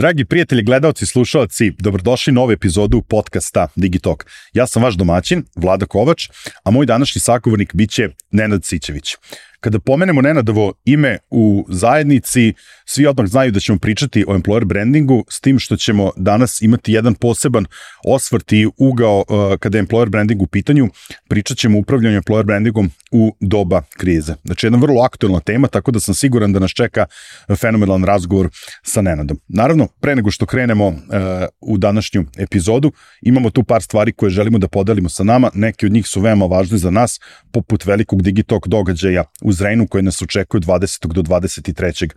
Dragi prijatelji, gledalci, slušalci, dobrodošli na ovu epizodu podcasta Digitalk. Ja sam vaš domaćin, Vlada Kovač, a moj današnji sagovornik biće Nenad Sićević. Kada pomenemo Nenadovo ime u zajednici, svi odmah znaju da ćemo pričati o employer brandingu, s tim što ćemo danas imati jedan poseban osvrt i ugao uh, kada je employer branding u pitanju, pričat ćemo o upravljanju employer brandingom u doba krize. Znači, jedna vrlo aktualna tema, tako da sam siguran da nas čeka fenomenalan razgovor sa Nenadom. Naravno, pre nego što krenemo uh, u današnju epizodu, imamo tu par stvari koje želimo da podelimo sa nama, neki od njih su veoma važni za nas, poput velikog Digitalk događaja u Zrejnu koji nas očekuje 20. do 23.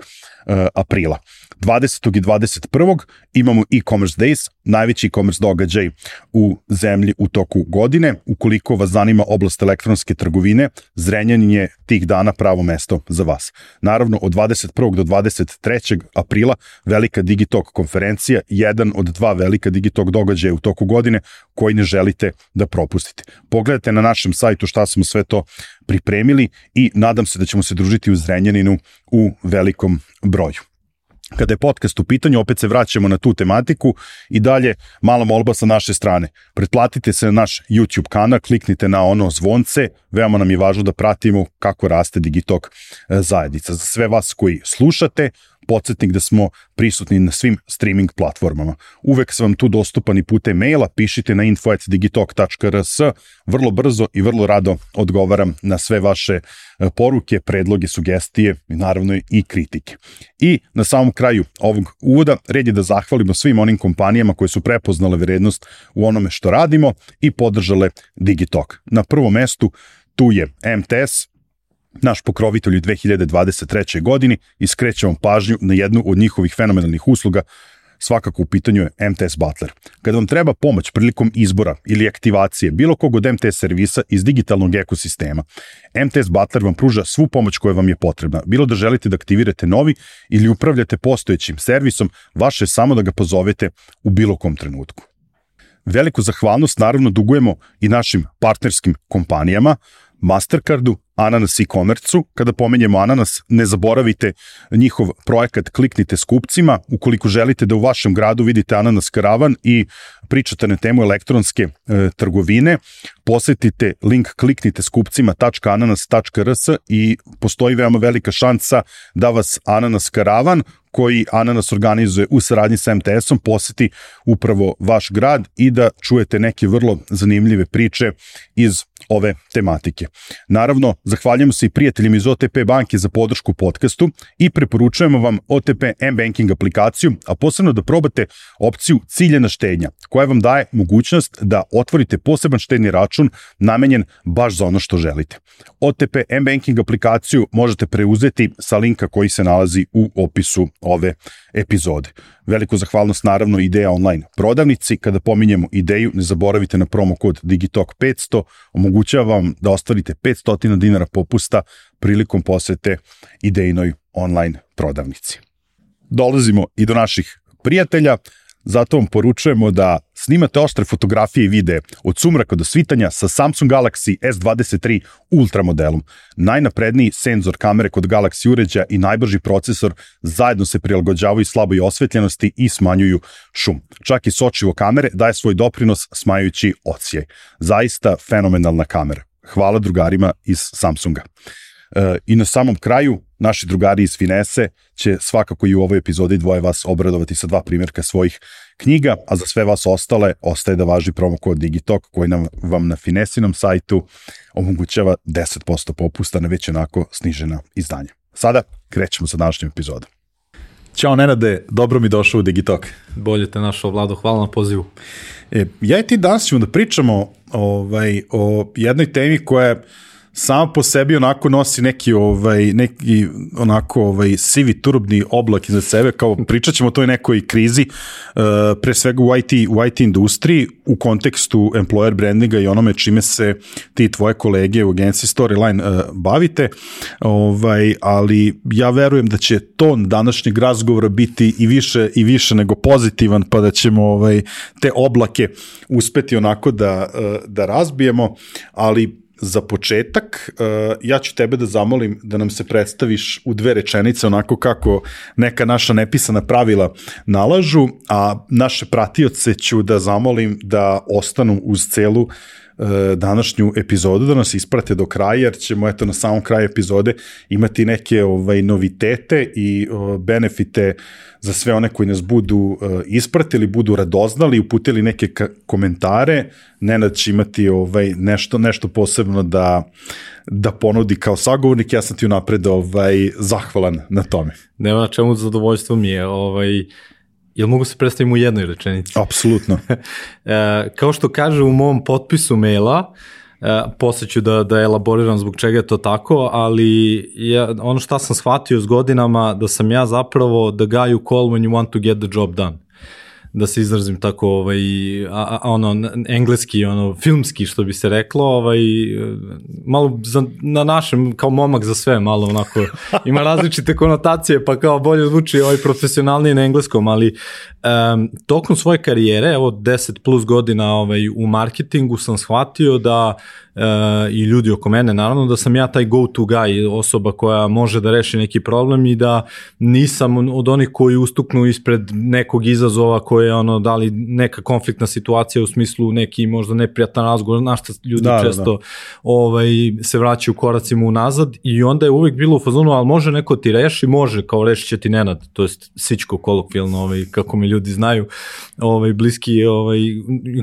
Uh, aprila. 20. i 21. imamo e-commerce days, najveći e-commerce događaj u zemlji u toku godine. Ukoliko vas zanima oblast elektronske trgovine, Zrenjanin je tih dana pravo mesto za vas. Naravno, od 21. do 23. aprila velika Digitalk konferencija, jedan od dva velika Digitalk događaja u toku godine koji ne želite da propustite. Pogledajte na našem sajtu šta smo sve to pripremili i nadam se da ćemo se družiti u Zrenjaninu u velikom broju. Kada je podcast u pitanju, opet se vraćamo na tu tematiku i dalje mala molba sa naše strane. Pretplatite se na naš YouTube kanal, kliknite na ono zvonce, veoma nam je važno da pratimo kako raste Digitalk e, zajednica. Za sve vas koji slušate, podsjetnik da smo prisutni na svim streaming platformama. Uvek sam vam tu dostupan i putem maila, pišite na info.digitalk.rs, vrlo brzo i vrlo rado odgovaram na sve vaše e, poruke, predloge, sugestije i naravno i kritike. I na samom kraju ovog uvoda red je da zahvalimo svim onim kompanijama koje su prepoznale vrednost u onome što radimo i podržale Digitalk. Na prvom mestu tu je MTS, naš pokrovitelj u 2023. godini i skrećemo pažnju na jednu od njihovih fenomenalnih usluga, svakako u pitanju je MTS Butler. Kada vam treba pomoć prilikom izbora ili aktivacije bilo kog od MTS servisa iz digitalnog ekosistema, MTS Butler vam pruža svu pomoć koja vam je potrebna. Bilo da želite da aktivirate novi ili upravljate postojećim servisom, vaše je samo da ga pozovete u bilo kom trenutku. Veliku zahvalnost naravno dugujemo i našim partnerskim kompanijama, Mastercardu, Ananas e commerce Kada pomenjemo Ananas, ne zaboravite njihov projekat Kliknite s kupcima. Ukoliko želite da u vašem gradu vidite Ananas karavan i pričate na temu elektronske e, trgovine, posetite link kliknite s kupcima.ananas.rs i postoji veoma velika šansa da vas Ananas karavan koji Ananas organizuje u saradnji sa MTS-om poseti upravo vaš grad i da čujete neke vrlo zanimljive priče iz ove tematike. Naravno, zahvaljujemo se i prijateljima iz OTP banke za podršku podcastu i preporučujemo vam OTP M-Banking aplikaciju, a posebno da probate opciju ciljena štednja, koja vam daje mogućnost da otvorite poseban štedni račun namenjen baš za ono što želite. OTP M-Banking aplikaciju možete preuzeti sa linka koji se nalazi u opisu ove epizode. Veliku zahvalnost naravno Ideja online prodavnici. Kada pominjemo ideju, ne zaboravite na promo kod Digitalk 500, omogućava vam da ostvarite 500 dinara popusta prilikom posete idejnoj online prodavnici. Dolazimo i do naših prijatelja, zato vam poručujemo da snimate oštre fotografije i videe od sumraka do svitanja sa Samsung Galaxy S23 Ultra modelom. Najnapredniji senzor kamere kod Galaxy uređaja i najbrži procesor zajedno se prilagođavaju slaboj osvetljenosti i smanjuju šum. Čak i sočivo kamere daje svoj doprinos smajujući ocijaj. Zaista fenomenalna kamera. Hvala drugarima iz Samsunga. E, I na samom kraju, naši drugari iz Finese će svakako i u ovoj epizodi dvoje vas obradovati sa dva primjerka svojih knjiga, a za sve vas ostale ostaje da važi promo kod Digitalk koji nam, vam na Finesinom sajtu omogućava 10% popusta na već onako snižena izdanja. Sada krećemo sa današnjom epizodom. Ćao Nenade, dobro mi došao u Digitalk. Bolje te našao, Vlado, hvala na pozivu. E, ja i ti danas ćemo da pričamo ovaj, o jednoj temi koja je sama po sebi onako nosi neki ovaj neki onako ovaj sivi turbni oblak iza sebe kao pričat ćemo o toj nekoj krizi uh, pre svega u IT u IT industriji u kontekstu employer brandinga i onome čime se ti tvoje kolege u agenciji Storyline uh, bavite ovaj ali ja verujem da će ton današnjeg razgovora biti i više i više nego pozitivan pa da ćemo ovaj te oblake uspeti onako da uh, da razbijemo ali za početak, uh, ja ću tebe da zamolim da nam se predstaviš u dve rečenice onako kako neka naša nepisana pravila nalažu, a naše pratioce ću da zamolim da ostanu uz celu uh, današnju epizodu, da nas isprate do kraja, jer ćemo eto na samom kraju epizode imati neke ovaj novitete i o, benefite za sve one koji nas budu uh, ispratili, budu radoznali, uputili neke komentare, Nenad će imati ovaj, nešto, nešto posebno da, da ponudi kao sagovornik, ja sam ti unapred ovaj, zahvalan na tome. Nema na čemu zadovoljstvo mi je. Ovaj, Jel mogu se predstaviti u jednoj rečenici? Apsolutno. e, kao što kaže u mom potpisu maila, e, posle ću da, da elaboriram zbog čega je to tako, ali ja, ono što sam shvatio s godinama da sam ja zapravo the guy who call when you want to get the job done da se izrazim tako ovaj a, a, ono engleski ono filmski što bi se reklo ovaj malo za, na našem kao momak za sve malo onako ima različite konotacije pa kao bolje zvuči ovaj profesionalni na engleskom ali um, tokom svoje karijere evo 10 plus godina ovaj u marketingu sam shvatio da uh, i ljudi oko mene naravno da sam ja taj go to guy osoba koja može da reši neki problem i da nisam od onih koji ustuknu ispred nekog izazova koje je ono da li neka konfliktna situacija u smislu neki možda neprijatan razgovor na što ljudi da, da često da, da. ovaj se vraćaju koracima unazad i onda je uvek bilo u fazonu al može neko ti reši može kao reši će ti Nenad to jest sičko kolokvijalno ovaj kako me ljudi znaju ovaj bliski ovaj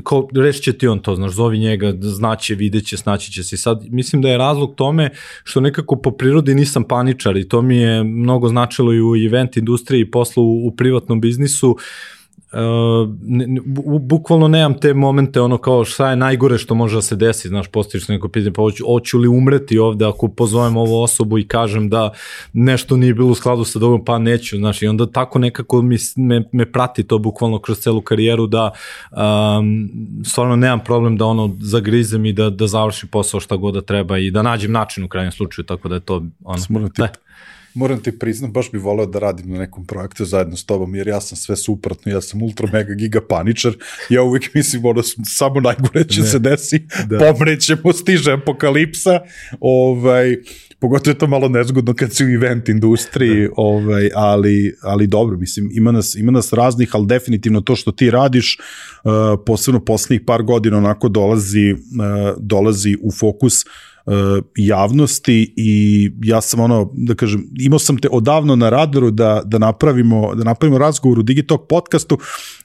ko, reši će ti on to znaš zovi njega znaće videće snaći će se. Sad, mislim da je razlog tome što nekako po prirodi nisam paničar i to mi je mnogo značilo i u event industriji i poslu u, u privatnom biznisu. Uh, ne, ne, bukvalno nemam te momente ono kao šta je najgore što može da se desi, znaš, postojiš neko pitanje, pa hoću, hoću li umreti ovde ako pozovem ovu osobu i kažem da nešto nije bilo u skladu sa dobrom, pa neću, znaš, i onda tako nekako mi, me, me prati to bukvalno kroz celu karijeru da um, stvarno nemam problem da ono zagrizem i da, da završim posao šta god da treba i da nađem način u krajnjem slučaju, tako da je to ono, Smrno ti, da moram ti priznam, baš bi voleo da radim na nekom projektu zajedno s tobom, jer ja sam sve suprotno, ja sam ultra mega giga paničar, ja uvijek mislim, ono, samo najgore će ne. se desi, da. pomrećemo, stiže apokalipsa, ovaj, pogotovo je to malo nezgodno kad si u event industriji, da. ovaj, ali, ali dobro, mislim, ima nas, ima nas raznih, ali definitivno to što ti radiš, uh, posebno poslednjih par godina onako dolazi, uh, dolazi u fokus uh, javnosti i ja sam ono, da kažem, imao sam te odavno na radaru da, da, napravimo, da napravimo razgovor u Digitalk podcastu,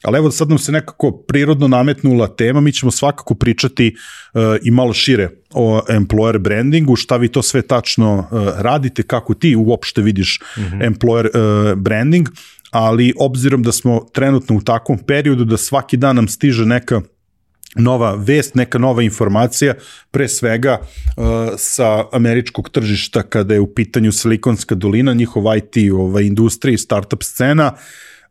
ali evo sad nam se nekako prirodno nametnula tema, mi ćemo svakako pričati uh, i malo šire o employer brandingu, šta vi to sve tačno uh, radite, kako ti uopšte vidiš mm -hmm. employer uh, branding, ali obzirom da smo trenutno u takvom periodu da svaki dan nam stiže neka nova vest, neka nova informacija, pre svega uh, sa američkog tržišta kada je u pitanju Silikonska dolina, njihov IT ovaj, industrija startup scena,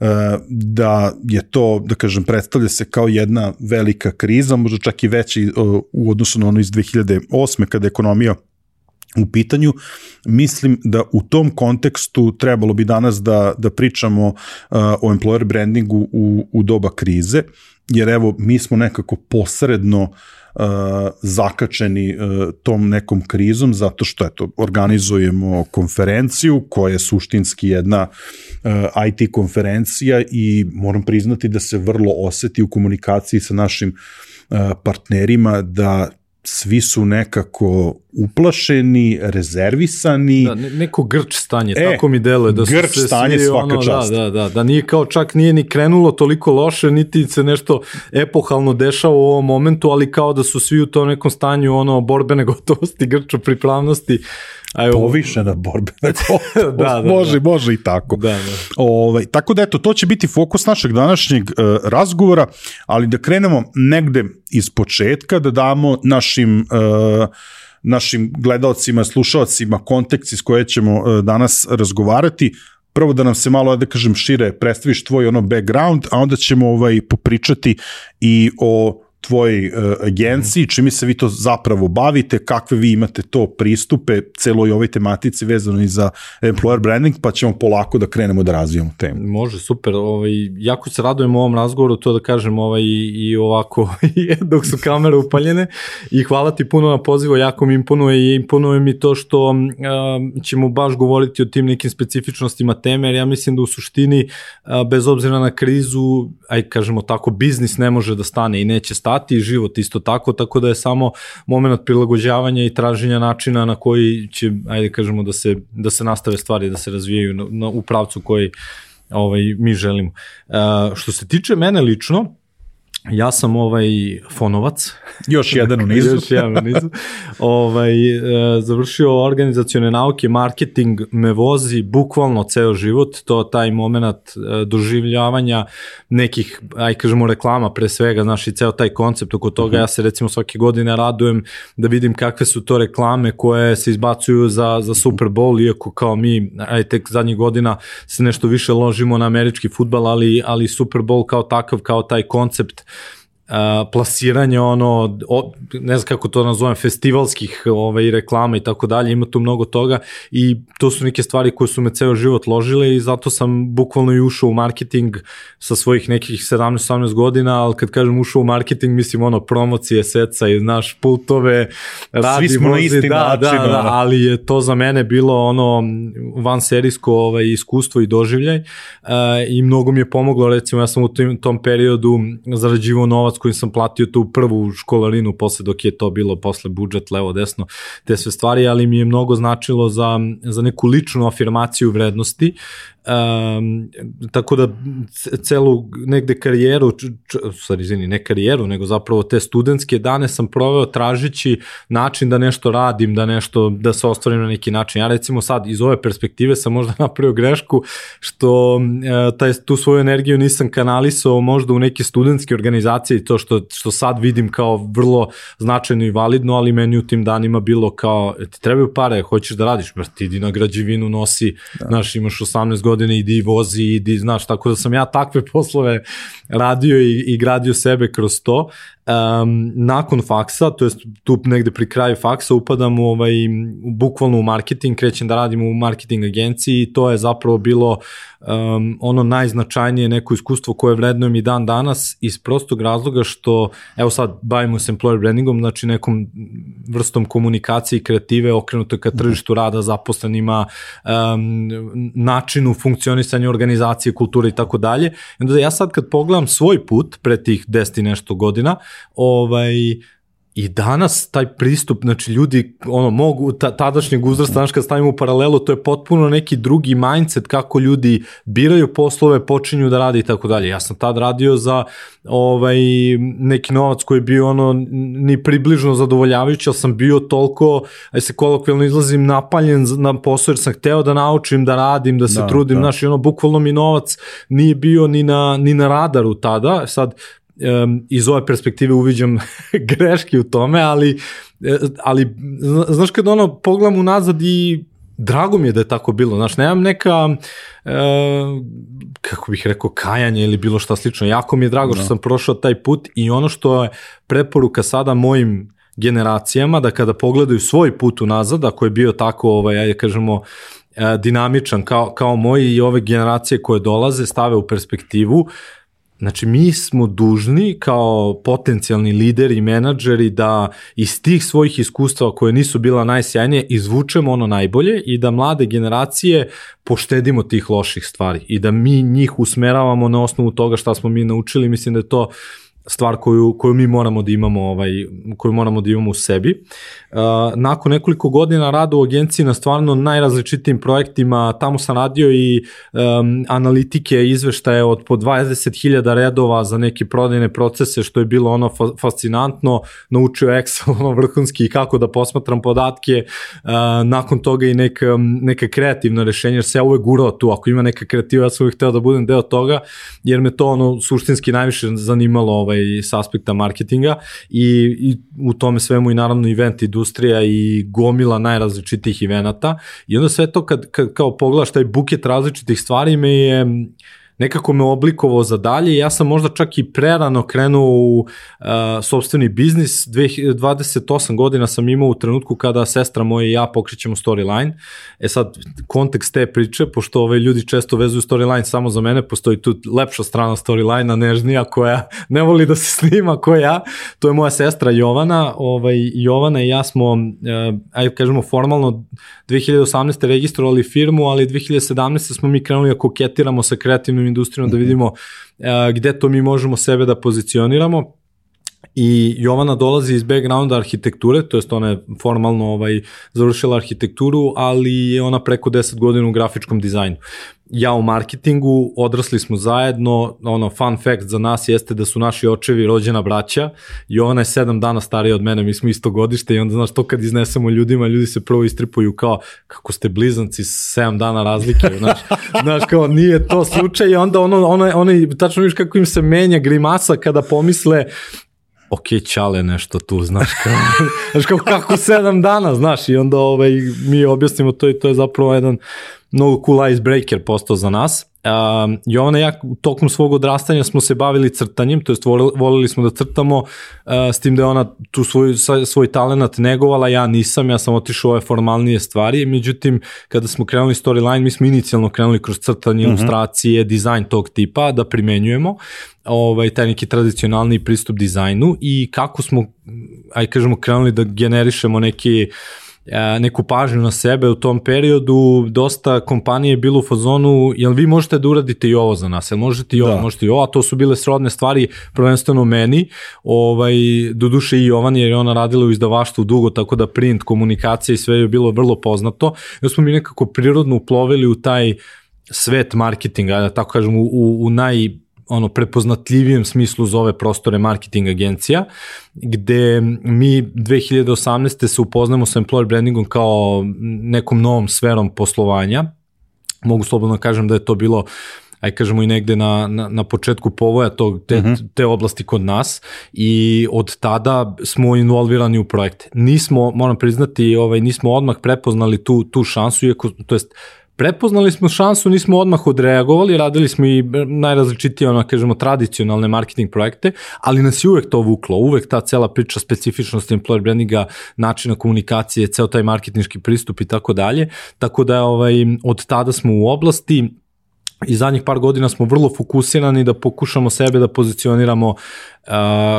uh, da je to, da kažem, predstavlja se kao jedna velika kriza, možda čak i veći uh, u odnosu na ono iz 2008. kada je ekonomija u pitanju. Mislim da u tom kontekstu trebalo bi danas da, da pričamo uh, o employer brandingu u, u doba krize jer evo mi smo nekako posredno uh, zakačeni uh, tom nekom krizom zato što eto organizujemo konferenciju koja je suštinski jedna uh, IT konferencija i moram priznati da se vrlo oseti u komunikaciji sa našim uh, partnerima da svi su nekako uplašeni, rezervisani. Da, neko grč stanje, e, tako mi deluje. Da grč se stanje svi, svaka ono, čast. Da, da, da, da nije kao čak nije ni krenulo toliko loše, niti se nešto epohalno dešava u ovom momentu, ali kao da su svi u tom nekom stanju ono borbene gotovosti, grču pripravnosti. Aj, povišena borba. da, da, može, da. može i tako. Da, da. Ovaj, tako da eto, to će biti fokus našeg današnjeg uh, razgovora, ali da krenemo negde iz početka, da damo našim uh, našim gledalcima, slušalcima kontekst iz koje ćemo uh, danas razgovarati, prvo da nam se malo, da kažem, šire predstaviš tvoj ono background, a onda ćemo ovaj popričati i o tvojoj uh, agenciji, čime se vi to zapravo bavite, kakve vi imate to pristupe celoj ovoj tematici vezano i za employer branding, pa ćemo polako da krenemo da razvijamo temu. Može, super. Ovaj, jako se radujem ovom razgovoru, to da kažem ovaj, i ovako, dok su kamere upaljene i hvala ti puno na pozivu, jako mi imponuje i imponuje mi to što uh, ćemo baš govoriti o tim nekim specifičnostima teme, jer ja mislim da u suštini, uh, bez obzira na krizu, aj kažemo tako, biznis ne može da stane i neće stati, i život isto tako, tako da je samo moment prilagođavanja i traženja načina na koji će, ajde kažemo, da se, da se nastave stvari, da se razvijaju na, na, u pravcu koji ovaj, mi želimo. Uh, što se tiče mene lično, Ja sam ovaj fonovac. Još jedan u nizu. Još jedan u nizu. ovaj, e, završio organizacione nauke, marketing me vozi bukvalno ceo život, to taj moment e, doživljavanja nekih, aj kažemo reklama pre svega, znaš i ceo taj koncept oko toga, uh mhm. -huh. ja se recimo svake godine radujem da vidim kakve su to reklame koje se izbacuju za, za Super Bowl, iako kao mi, aj tek zadnjih godina se nešto više ložimo na američki futbal, ali, ali Super Bowl kao takav, kao taj koncept uh, plasiranje ono, o, ne znam kako to nazovem, festivalskih ovaj, reklama i tako dalje, ima tu mnogo toga i to su neke stvari koje su me ceo život ložile i zato sam bukvalno i ušao u marketing sa svojih nekih 17-18 godina, ali kad kažem ušao u marketing, mislim ono promocije, seca i znaš pultove, radi, Svi smo vozi, na isti da, način. Da, da, ali je to za mene bilo ono van serijsko ovaj, iskustvo i doživljaj uh, i mnogo mi je pomoglo, recimo ja sam u tom, tom periodu zarađivao novac novac koji sam platio tu prvu školarinu posle dok je to bilo posle budžet levo desno te sve stvari ali mi je mnogo značilo za, za neku ličnu afirmaciju vrednosti Um, tako da celu negde karijeru, sorry, izvini, ne karijeru, nego zapravo te studentske dane sam proveo tražići način da nešto radim, da nešto, da se ostvarim na neki način. Ja recimo sad iz ove perspektive sam možda napravio grešku što uh, taj, tu svoju energiju nisam kanalisao možda u neke studentske organizacije to što, što sad vidim kao vrlo značajno i validno, ali meni u tim danima bilo kao, ti trebaju pare, hoćeš da radiš, ti idi na građevinu, nosi, da. znaš, imaš 18 godina godine idi vozi, idi, znaš, tako da sam ja takve poslove radio i, i gradio sebe kroz to um, nakon faksa, to jest tu negde pri kraju faksa upadam u, ovaj, bukvalno u marketing, krećem da radim u marketing agenciji i to je zapravo bilo um, ono najznačajnije neko iskustvo koje vrednujem i dan danas iz prostog razloga što, evo sad bavimo se employer brandingom, znači nekom vrstom komunikacije i kreative okrenuto ka tržištu rada, zaposlenima, um, načinu funkcionisanja organizacije, kulture i tako dalje. Onda ja sad kad pogledam svoj put pre tih 10 i nešto godina, ovaj, I danas taj pristup, znači ljudi ono mogu ta, tadašnjeg uzrasta, znaš kad stavimo u paralelu, to je potpuno neki drugi mindset kako ljudi biraju poslove, počinju da rade i tako dalje. Ja sam tad radio za ovaj neki novac koji je bio ono ni približno zadovoljavajući, ali sam bio toliko, aj se kolokvijalno izlazim napaljen na posao jer sam hteo da naučim, da radim, da se da, trudim, da. znaš, i ono bukvalno mi novac nije bio ni na, ni na radaru tada, sad um, iz ove perspektive uviđam greške u tome, ali, e, ali znaš kad ono pogledam unazad i drago mi je da je tako bilo, znaš, nemam neka, e, kako bih rekao, kajanje ili bilo šta slično, jako mi je drago no. što da. sam prošao taj put i ono što je preporuka sada mojim generacijama, da kada pogledaju svoj put unazad, ako je bio tako, ovaj, ajde kažemo, e, dinamičan kao, kao moji i ove generacije koje dolaze, stave u perspektivu, Znači, mi smo dužni kao potencijalni lideri i menadžeri da iz tih svojih iskustva koje nisu bila najsjajnije izvučemo ono najbolje i da mlade generacije poštedimo tih loših stvari i da mi njih usmeravamo na osnovu toga šta smo mi naučili. Mislim da je to stvar koju, koju mi moramo da imamo ovaj koju moramo da imamo u sebi. Uh, nakon nekoliko godina rada u agenciji na stvarno najrazličitijim projektima, tamo sam radio i um, analitike, izveštaje od po 20.000 redova za neke prodajne procese, što je bilo ono fa fascinantno, naučio Excel ono vrhunski kako da posmatram podatke, uh, nakon toga i neka, neka kreativna rešenja, jer se ja uvek gurao tu, ako ima neka kreativa, ja sam uvek hteo da budem deo toga, jer me to ono suštinski najviše zanimalo ovaj, s aspekta marketinga i, i u tome svemu i naravno event industrija i gomila najrazličitih evenata. I onda sve to kad, kad kao pogledaš taj buket različitih stvari me je nekako me oblikovao za dalje ja sam možda čak i prerano krenuo u uh, sobstveni biznis, 28 godina sam imao u trenutku kada sestra moja i ja pokrećemo storyline, e sad kontekst te priče, pošto ove ljudi često vezuju storyline samo za mene, postoji tu lepša strana storyline-a, nežnija koja ne voli da se snima koja, to je moja sestra Jovana, ovaj, Jovana i ja smo, uh, ajde kažemo formalno 2018. registrovali firmu, ali 2017. smo mi krenuli da koketiramo sa kreativnom industrijom da vidimo uh, gde to mi možemo sebe da pozicioniramo I Jovana dolazi iz backgrounda arhitekture, to jest ona je formalno ovaj, završila arhitekturu, ali je ona preko 10 godina u grafičkom dizajnu. Ja u marketingu, odrasli smo zajedno, ono, fun fact za nas jeste da su naši očevi rođena braća. I ona je sedam dana starija od mene, mi smo isto godište i onda, znaš, to kad iznesemo ljudima, ljudi se prvo istripuju kao, kako ste blizanci s sedam dana razlike, znaš, znaš, kao, nije to slučaj i onda ono, ono, ono, tačno viš kako im se menja grimasa kada pomisle, ok, čale nešto tu, znaš, kao, znaš kao, kako sedam dana, znaš, i onda ovaj, mi objasnimo to i to je zapravo jedan mnogo cool icebreaker postao za nas. Uh, Jovana i ja tokom svog odrastanja smo se bavili crtanjem, to jest volili smo da crtamo, uh, s tim da je ona tu svoj, svoj talent negovala, ja nisam, ja sam otišao ove formalnije stvari, međutim, kada smo krenuli storyline, mi smo inicijalno krenuli kroz crtanje, mhm. -huh. ilustracije, dizajn tog tipa da primenjujemo, ovaj, taj neki tradicionalni pristup dizajnu i kako smo, aj kažemo, krenuli da generišemo neki uh, neku pažnju na sebe u tom periodu, dosta kompanije je bilo u fazonu, jel vi možete da uradite i ovo za nas, jel možete i ovo, da. možete i ovo, a to su bile srodne stvari, prvenstveno meni, ovaj, do duše i Jovan, jer je ona radila u izdavaštvu dugo, tako da print, komunikacija i sve je bilo vrlo poznato, i smo mi nekako prirodno uplovili u taj svet marketinga, da tako kažem, u, u, u naj ono prepoznatljivijem smislu zove prostore marketing agencija, gde mi 2018. se upoznamo sa employer brandingom kao nekom novom sferom poslovanja. Mogu slobodno da kažem da je to bilo aj kažemo i negde na, na, na početku povoja tog, te, uh mhm. -huh. te oblasti kod nas i od tada smo involvirani u projekte. Nismo, moram priznati, ovaj, nismo odmah prepoznali tu, tu šansu, iako, to jest prepoznali smo šansu, nismo odmah odreagovali, radili smo i najrazličitije, ono, kažemo, tradicionalne marketing projekte, ali nas je uvek to vuklo, uvek ta cela priča specifičnosti employer brandinga, načina komunikacije, ceo taj marketinški pristup i tako dalje, tako da ovaj, od tada smo u oblasti, i zadnjih par godina smo vrlo fokusirani da pokušamo sebe da pozicioniramo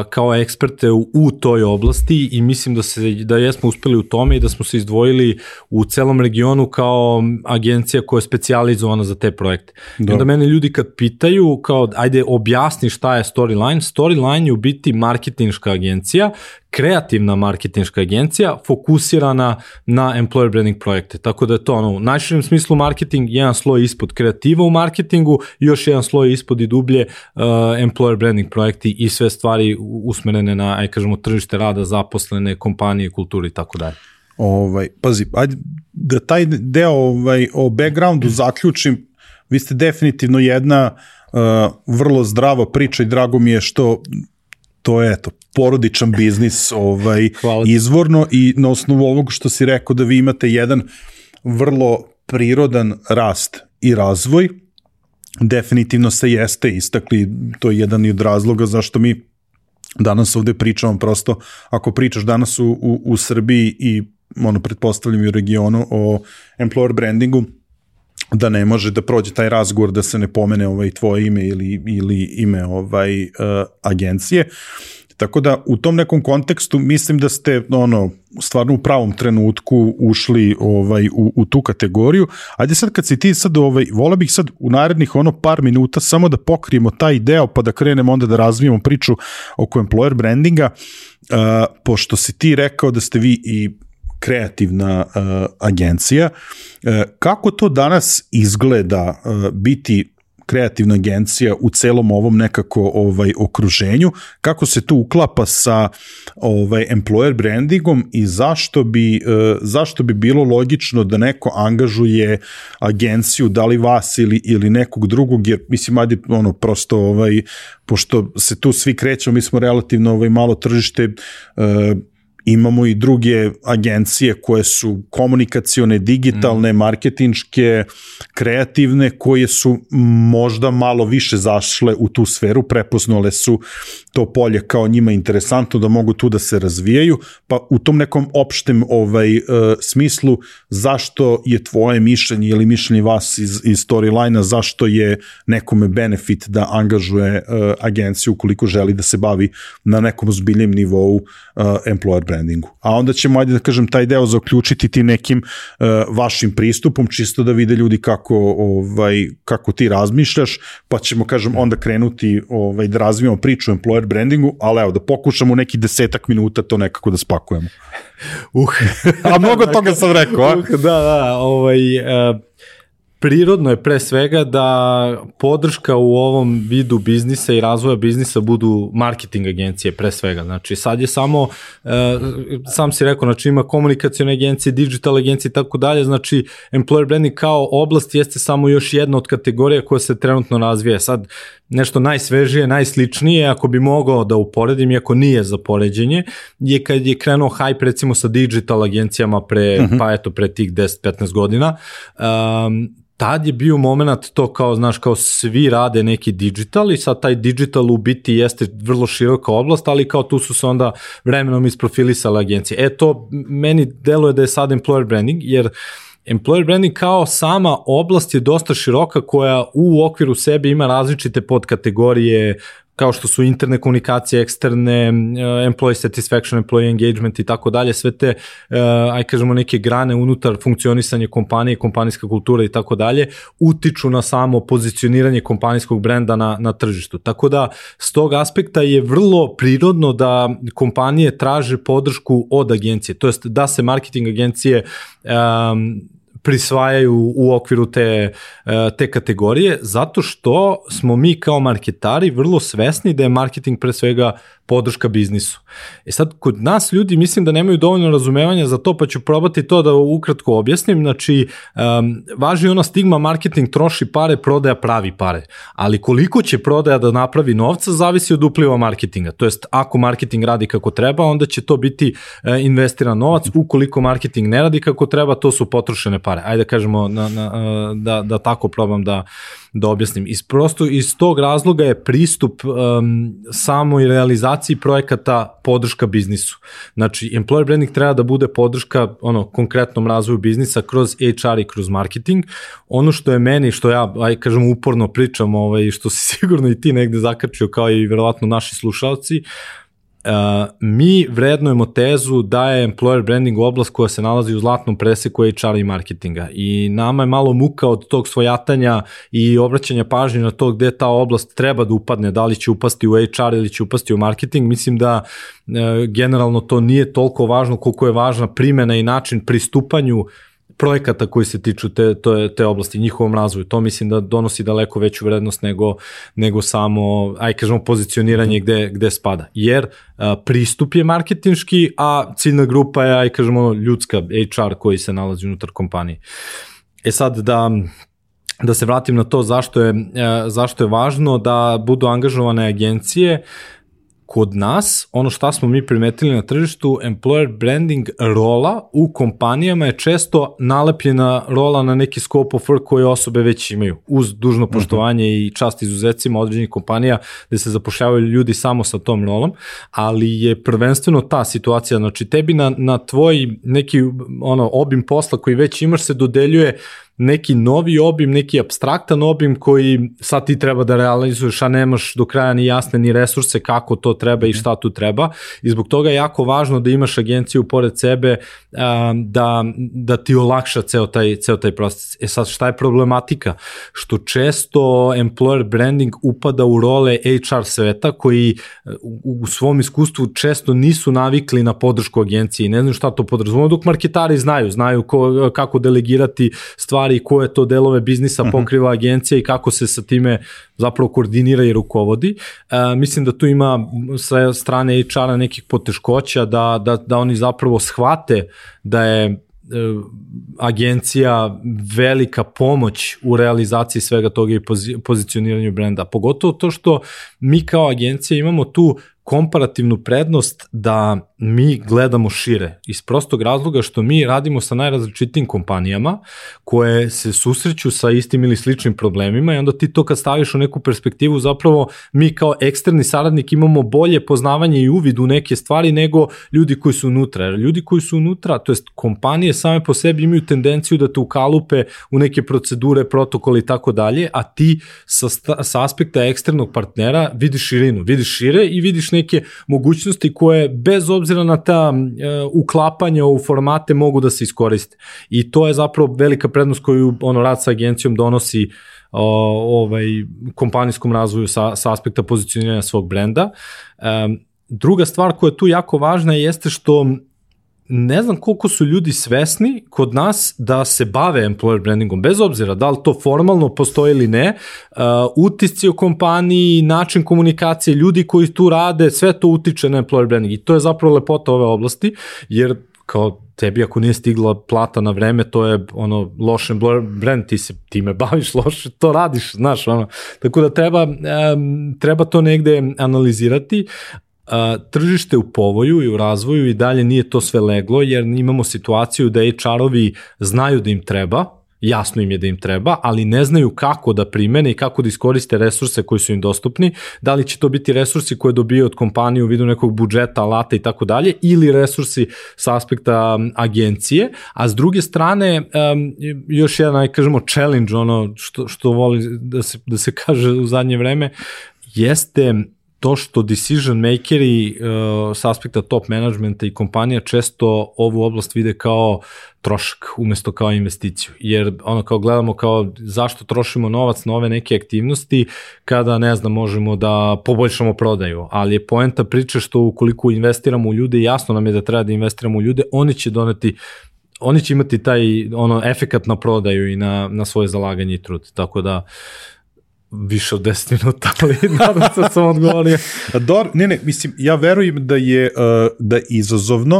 kao eksperte u, u toj oblasti i mislim da se da jesmo uspeli u tome i da smo se izdvojili u celom regionu kao agencija koja je specijalizovana za te projekte. Da. I onda mene ljudi kad pitaju kao ajde objasni šta je Storyline, Storyline je u biti marketinška agencija kreativna marketinška agencija fokusirana na employer branding projekte. Tako da je to ono, u najširem smislu marketing, jedan sloj ispod kreativa u marketingu, još jedan sloj ispod i dublje uh, employer branding projekti i sve stvari usmerene na, aj kažemo, tržište rada, zaposlene, kompanije, kulturi i tako dalje. Ovaj, pazi, ajde da taj deo ovaj, o backgroundu zaključim, vi ste definitivno jedna uh, vrlo zdrava priča i drago mi je što to je eto porodičan biznis ovaj izvorno i na osnovu ovog što si rekao da vi imate jedan vrlo prirodan rast i razvoj definitivno se jeste istakli, to je jedan od razloga zašto mi danas ovde pričamo prosto, ako pričaš danas u, u, u Srbiji i ono, pretpostavljam i u regionu o employer brandingu, da ne može da prođe taj razgovor da se ne pomene ovaj tvoje ime ili ili ime ovaj uh, agencije. Tako da u tom nekom kontekstu mislim da ste ono stvarno u pravom trenutku ušli ovaj u, u tu kategoriju. Ajde sad kad si ti sad ovaj vola bih sad u narednih ono par minuta samo da pokrijemo taj deo pa da krenemo onda da razvijemo priču oko employer brandinga. Uh, pošto si ti rekao da ste vi i kreativna uh, agencija. Uh, kako to danas izgleda uh, biti kreativna agencija u celom ovom nekako ovaj okruženju, kako se to uklapa sa ovaj employer brandingom i zašto bi uh, zašto bi bilo logično da neko angažuje agenciju, da li vas ili ili nekog drugog, jer mislim ajde ono prosto ovaj pošto se tu svi krećemo, mi smo relativno ovaj malo tržište uh, imamo i druge agencije koje su komunikacione, digitalne, mm. marketinške, kreativne, koje su možda malo više zašle u tu sferu, prepoznale su to polje kao njima interesantno da mogu tu da se razvijaju, pa u tom nekom opštem ovaj uh, smislu zašto je tvoje mišljenje ili mišljenje vas iz, iz storyline-a, zašto je nekome benefit da angažuje uh, agenciju ukoliko želi da se bavi na nekom zbiljem nivou uh, employer brandingu. A onda ćemo, ajde da kažem, taj deo zaključiti ti nekim uh, vašim pristupom, čisto da vide ljudi kako, ovaj, kako ti razmišljaš, pa ćemo, kažem, onda krenuti ovaj, da razvijamo priču o employer brandingu, ali evo, da pokušamo neki desetak minuta to nekako da spakujemo. Uh. a mnogo toga sam rekao, a? Uh, da, da, ovaj, uh, prirodno je pre svega da podrška u ovom vidu biznisa i razvoja biznisa budu marketing agencije pre svega. Znači sad je samo, e, sam si rekao, znači ima komunikacijone agencije, digital agencije i tako dalje, znači employer branding kao oblast jeste samo još jedna od kategorija koja se trenutno razvija. Sad nešto najsvežije, najsličnije, ako bi mogao da uporedim, iako nije za poređenje, je kad je krenuo hype recimo sa digital agencijama pre, uh mhm. -huh. pa eto, pre tih 10-15 godina, um, tad je bio moment to kao, znaš, kao svi rade neki digital i sad taj digital u biti jeste vrlo široka oblast, ali kao tu su se onda vremenom isprofilisale agencije. E to meni deluje da je sad employer branding, jer employer branding kao sama oblast je dosta široka koja u okviru sebe ima različite podkategorije kao što su interne komunikacije, eksterne, uh, employee satisfaction, employee engagement i tako dalje, sve te, uh, aj kažemo, neke grane unutar funkcionisanja kompanije, kompanijska kultura i tako dalje, utiču na samo pozicioniranje kompanijskog brenda na, na tržištu. Tako da, s tog aspekta je vrlo prirodno da kompanije traže podršku od agencije, to jest da se marketing agencije um, prisvajaju u okviru te, e, te kategorije, zato što smo mi kao marketari vrlo svesni da je marketing pre svega podrška biznisu. E sad, kod nas ljudi mislim da nemaju dovoljno razumevanja za to, pa ću probati to da ukratko objasnim. Znači, um, važi ona stigma marketing troši pare, prodaja pravi pare. Ali koliko će prodaja da napravi novca, zavisi od upliva marketinga. To jest, ako marketing radi kako treba, onda će to biti uh, investiran novac. Ukoliko marketing ne radi kako treba, to su potrošene pare. Ajde da kažemo na, na, uh, da, da tako probam da da objasnim. Iz, prosto iz tog razloga je pristup um, samoj realizaciji projekata podrška biznisu. Znači, employer branding treba da bude podrška ono, konkretnom razvoju biznisa kroz HR i kroz marketing. Ono što je meni, što ja, aj kažem, uporno pričam, ovaj, što si sigurno i ti negde zakačio, kao i verovatno naši slušalci, Uh, mi vrednujemo tezu da je employer branding oblast koja se nalazi u zlatnom preseku HR i marketinga i nama je malo muka od tog svojatanja i obraćanja pažnje na to gde ta oblast treba da upadne, da li će upasti u HR ili će upasti u marketing. Mislim da uh, generalno to nije toliko važno koliko je važna primena i način pristupanju projekata koji se tiču te, te, te oblasti, njihovom razvoju. To mislim da donosi daleko veću vrednost nego, nego samo, aj kažemo, pozicioniranje gde, gde spada. Jer a, pristup je marketinški, a ciljna grupa je, aj kažemo, ljudska, HR koji se nalazi unutar kompanije. E sad da da se vratim na to zašto je, zašto je važno da budu angažovane agencije, kod nas, ono šta smo mi primetili na tržištu, employer branding rola u kompanijama je često nalepljena rola na neki scope of work koje osobe već imaju, uz dužno mhm. poštovanje mm -hmm. i čast izuzecima određenih kompanija gde se zapošljavaju ljudi samo sa tom rolom, ali je prvenstveno ta situacija, znači tebi na, na tvoj neki ono obim posla koji već imaš se dodeljuje neki novi obim, neki abstraktan obim koji sad ti treba da realizuješ, a nemaš do kraja ni jasne ni resurse kako to treba i šta tu treba i zbog toga je jako važno da imaš agenciju pored sebe da, da ti olakša ceo taj, ceo taj proces. E sad šta je problematika? Što često employer branding upada u role HR sveta koji u, svom iskustvu često nisu navikli na podršku agencije i ne znaju šta to podrazumeva, dok marketari znaju, znaju ko, kako delegirati stvari stvari, koje to delove biznisa mhm. pokriva agencija i kako se sa time zapravo koordinira i rukovodi. E, mislim da tu ima sa strane HR-a nekih poteškoća da, da, da oni zapravo shvate da je e, agencija velika pomoć u realizaciji svega toga i pozicioniranju brenda. Pogotovo to što mi kao agencija imamo tu komparativnu prednost da mi gledamo šire iz prostog razloga što mi radimo sa najrazličitim kompanijama koje se susreću sa istim ili sličnim problemima i onda ti to kad staviš u neku perspektivu zapravo mi kao eksterni saradnik imamo bolje poznavanje i uvid u neke stvari nego ljudi koji su unutra. Jer ljudi koji su unutra, to jest kompanije same po sebi imaju tendenciju da te ukalupe u neke procedure, protokole i tako dalje, a ti sa, sa aspekta eksternog partnera vidiš širinu, vidiš šire i vidiš neke mogućnosti koje bez obzira na ta uh, uklapanja u formate mogu da se iskoriste. I to je zapravo velika prednost koju ono rad sa agencijom donosi o, ovaj, kompanijskom razvoju sa, sa aspekta pozicioniranja svog brenda. Um, druga stvar koja je tu jako važna jeste što ne znam koliko su ljudi svesni kod nas da se bave employer brandingom, bez obzira da li to formalno postoji ili ne, uh, utisci u kompaniji, način komunikacije, ljudi koji tu rade, sve to utiče na employer branding i to je zapravo lepota ove oblasti, jer kao tebi ako nije stigla plata na vreme, to je ono loš brand, ti se time baviš loše, to radiš, znaš, ono. Tako da treba, um, treba to negde analizirati, a, tržište u povoju i u razvoju i dalje nije to sve leglo, jer imamo situaciju da HR-ovi znaju da im treba, jasno im je da im treba, ali ne znaju kako da primene i kako da iskoriste resurse koji su im dostupni, da li će to biti resursi koje dobiju od kompanije u vidu nekog budžeta, alata i tako dalje, ili resursi sa aspekta agencije, a s druge strane, još jedan, kažemo, challenge, ono što, što voli da se, da se kaže u zadnje vreme, jeste to što decision makeri uh, s aspekta top managementa i kompanija često ovu oblast vide kao trošak umesto kao investiciju. Jer ono kao gledamo kao zašto trošimo novac na ove neke aktivnosti kada ne znam možemo da poboljšamo prodaju. Ali je poenta priče što ukoliko investiramo u ljude, jasno nam je da treba da investiramo u ljude, oni će doneti oni će imati taj ono efekat na prodaju i na, na svoje zalaganje i trud. Tako da više od 10 minuta, ali nadam se da sam odgovorio. Dor, ne, ne, mislim, ja verujem da je, uh, da je izazovno,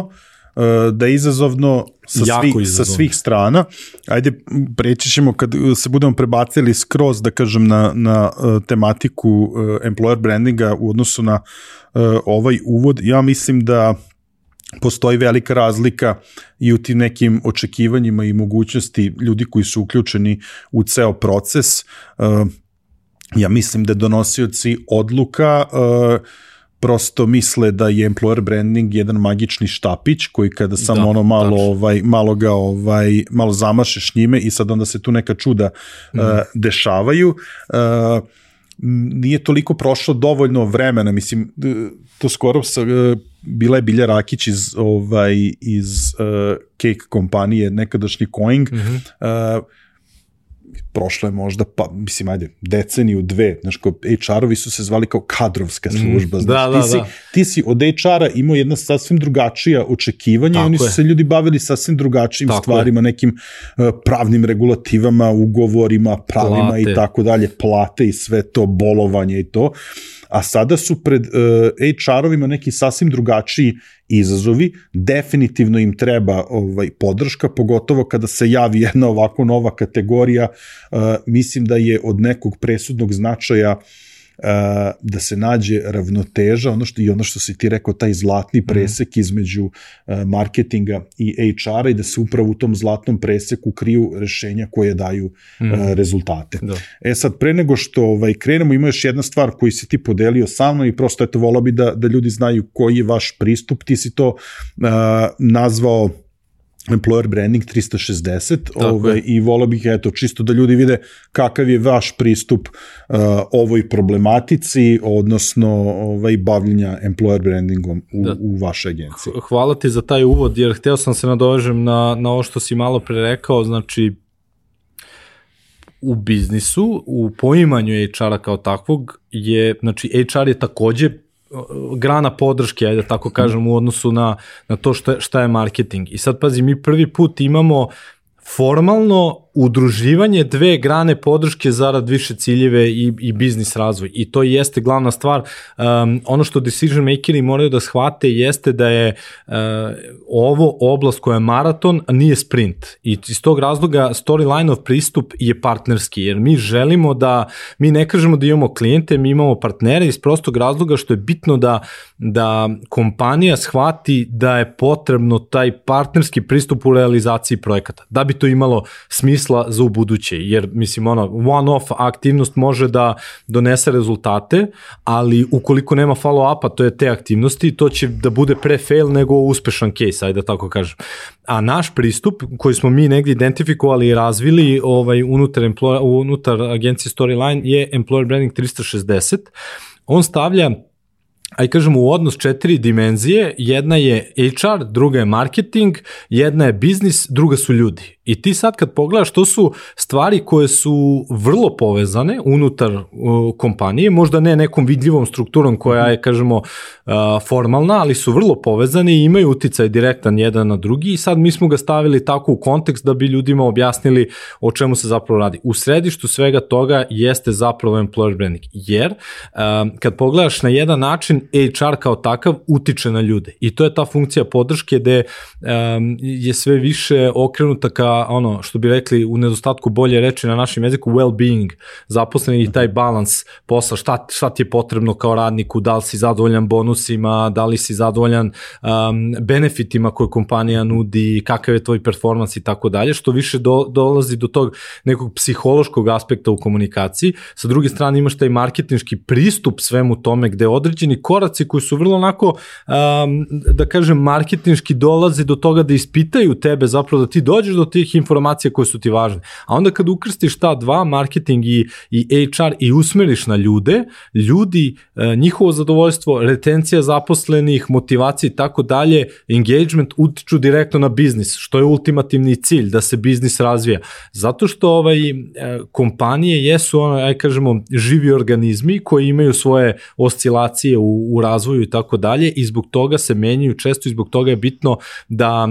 uh, da je izazovno sa, svih, izazovno. sa svih strana. Ajde, preći ćemo kad se budemo prebacili skroz, da kažem, na, na uh, tematiku uh, employer brandinga u odnosu na uh, ovaj uvod. Ja mislim da postoji velika razlika i u tim nekim očekivanjima i mogućnosti ljudi koji su uključeni u ceo proces. Uh, ja mislim da donosioci odluka uh, prosto misle da je employer branding jedan magični štapić koji kada samo da, ono malo tačno. ovaj malo ga ovaj malo zamašeš njime i sad onda se tu neka čuda mm. uh, dešavaju uh, nije toliko prošlo dovoljno vremena mislim to skoro sa uh, bila je Bilja Rakić iz ovaj iz uh, cake kompanije nekadašnji Coing mm -hmm. uh, prošlo je možda, pa, mislim, ajde, deceniju, dve, znaš, kao HR-ovi su se zvali kao kadrovska mm, služba, znaš, da, da, ti, si, da. ti si od HR-a imao jedna sasvim drugačija očekivanja Tako i oni su je. se ljudi bavili sasvim drugačijim tako stvarima, je. nekim uh, pravnim regulativama, ugovorima, pravima plate. i tako dalje, plate i sve to, bolovanje i to a sada su pred uh, HR-ovima neki sasvim drugačiji izazovi, definitivno im treba ovaj podrška, pogotovo kada se javi jedna ovako nova kategorija, uh, mislim da je od nekog presudnog značaja uh, da se nađe ravnoteža, ono što i ono što si ti rekao, taj zlatni mhm. presek mm. između marketinga i HR-a i da se upravo u tom zlatnom preseku kriju rešenja koje daju mm. rezultate. Da. E sad, pre nego što ovaj, krenemo, ima još jedna stvar koju si ti podelio sa mnom i prosto eto, volao bi da, da ljudi znaju koji je vaš pristup. Ti si to uh, nazvao employer branding 360 ovaj, i volao bih eto čisto da ljudi vide kakav je vaš pristup uh, ovoj problematici odnosno ovaj bavljenja employer brandingom u, da. u vašoj agenciji. Hvala ti za taj uvod jer hteo sam se nadovežem na, na ovo što si malo pre rekao, znači u biznisu, u poimanju HR-a kao takvog je, znači HR je takođe grana podrške, ajde da tako kažem, u odnosu na, na to šta, šta je marketing. I sad pazi, mi prvi put imamo formalno udruživanje dve grane podrške zarad više ciljeve i, i biznis razvoj. I to jeste glavna stvar. Um, ono što decision makeri moraju da shvate jeste da je uh, ovo oblast koja je maraton, a nije sprint. I iz tog razloga storyline of pristup je partnerski, jer mi želimo da, mi ne kažemo da imamo klijente, mi imamo partnere iz prostog razloga što je bitno da, da kompanija shvati da je potrebno taj partnerski pristup u realizaciji projekata, da bi to imalo smisla za u buduće, jer mislim ono, one-off aktivnost može da donese rezultate, ali ukoliko nema follow-upa, to je te aktivnosti, to će da bude pre fail nego uspešan case, ajde da tako kažem. A naš pristup koji smo mi negdje identifikovali i razvili ovaj, unutar, employer, unutar agencije Storyline je Employer Branding 360. On stavlja aj kažem u odnos četiri dimenzije, jedna je HR, druga je marketing, jedna je biznis, druga su ljudi. I ti sad kad pogledaš, to su stvari koje su vrlo povezane unutar uh, kompanije, možda ne nekom vidljivom strukturom koja je, kažemo, uh, formalna, ali su vrlo povezane i imaju uticaj direktan jedan na drugi i sad mi smo ga stavili tako u kontekst da bi ljudima objasnili o čemu se zapravo radi. U središtu svega toga jeste zapravo employer branding, jer uh, kad pogledaš na jedan način, HR kao takav utiče na ljude i to je ta funkcija podrške gde um, je sve više okrenuta ka ono, što bi rekli u nedostatku bolje reči na našem jeziku, well-being zaposlenih i taj balans posla, šta, šta ti je potrebno kao radniku, da li si zadovoljan bonusima, da li si zadovoljan um, benefitima koje kompanija nudi, kakav je tvoj performans i tako dalje, što više do, dolazi do tog nekog psihološkog aspekta u komunikaciji. Sa druge strane imaš taj marketinški pristup svemu tome gde određeni koraci koji su vrlo onako, um, da kažem, marketinški dolaze do toga da ispitaju tebe zapravo da ti dođeš do tih informacija koje su ti važne. A onda kad ukrstiš ta dva, marketing i, i HR i usmeriš na ljude, ljudi, e, njihovo zadovoljstvo, retencija zaposlenih, motivacija i tako dalje, engagement utiču direktno na biznis, što je ultimativni cilj, da se biznis razvija. Zato što ovaj, e, kompanije jesu, ono, aj kažemo, živi organizmi koji imaju svoje oscilacije u, u razvoju i tako dalje i zbog toga se menjaju često i zbog toga je bitno da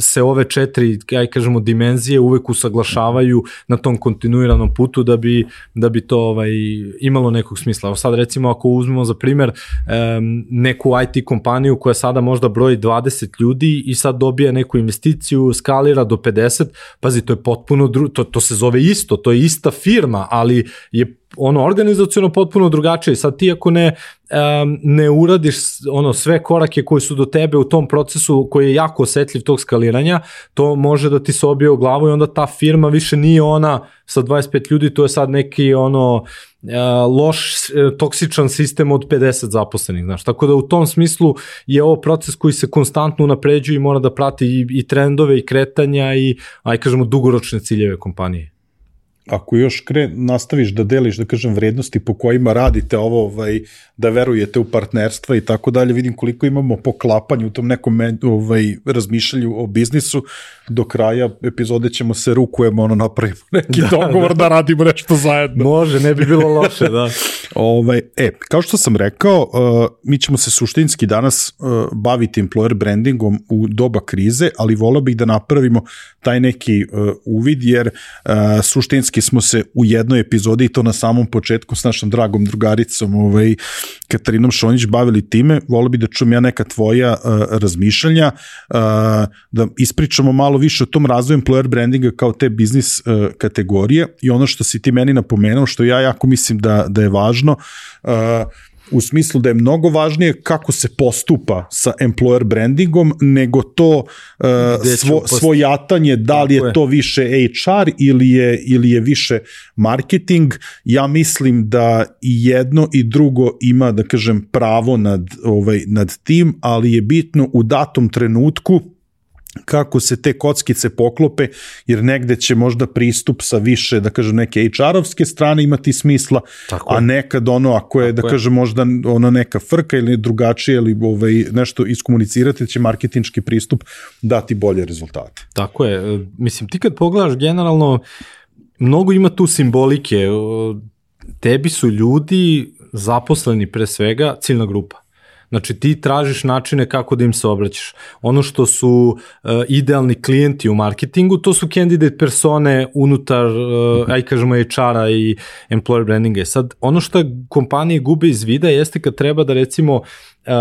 se ove četiri, aj kažemo, dimenzije uvek usaglašavaju na tom kontinuiranom putu da bi, da bi to ovaj, imalo nekog smisla. Evo sad recimo ako uzmemo za primer um, neku IT kompaniju koja sada možda broji 20 ljudi i sad dobija neku investiciju, skalira do 50, pazi to je potpuno, dru, to, to se zove isto, to je ista firma, ali je ono organizacijono potpuno drugačije. Sad ti ako ne um, ne uradiš ono sve korake koji su do tebe u tom procesu koji je jako osetljiv tog skaliranja, to može da ti se obije u glavu i onda ta firma više nije ona sa 25 ljudi, to je sad neki ono uh, loš, e, toksičan sistem od 50 zaposlenih, znaš. Tako da u tom smislu je ovo proces koji se konstantno unapređuje i mora da prati i, i trendove i kretanja i, aj kažemo, dugoročne ciljeve kompanije ako još kre, nastaviš da deliš, da kažem, vrednosti po kojima radite ovo, ovaj, da verujete u partnerstva i tako dalje, vidim koliko imamo poklapanje u tom nekom ovaj, razmišljanju o biznisu, do kraja epizode ćemo se rukujemo, ono, napravimo neki da, dogovor da. da radimo nešto zajedno. Može, ne bi bilo loše, da. ovaj, e, kao što sam rekao, uh, mi ćemo se suštinski danas uh, baviti employer brandingom u doba krize, ali volao bih da napravimo taj neki uh, uvid, jer suštinski smo se u jednoj epizodi i to na samom početku s našom dragom drugaricom ovaj, Katarinom Šonjić bavili time, volao bih da čujem ja neka tvoja razmišljanja, da ispričamo malo više o tom razvoju employer brandinga kao te biznis kategorije i ono što si ti meni napomenuo, što ja jako mislim da, da je važno, uh, u smislu da je mnogo važnije kako se postupa sa employer brandingom nego to uh, svo, svojatanje da li je to više HR ili je ili je više marketing. Ja mislim da i jedno i drugo ima da kažem pravo nad ovaj nad tim ali je bitno u datom trenutku kako se te kockice poklope, jer negde će možda pristup sa više, da kažem, neke HR-ovske strane imati smisla, Tako a nekad ono, ako je, da Tako da kažem, možda ono neka frka ili drugačije ili ovaj, nešto iskomunicirati, će marketinčki pristup dati bolje rezultate. Tako je. E, mislim, ti kad pogledaš generalno, mnogo ima tu simbolike. Tebi su ljudi zaposleni pre svega ciljna grupa. Znači ti tražiš načine kako da im se obraćaš. Ono što su uh, idealni klijenti u marketingu, to su candidate persone unutar, uh, aj kažemo HR-a i employer brandinga. Sad, ono što kompanije gube iz vida jeste kad treba da recimo uh,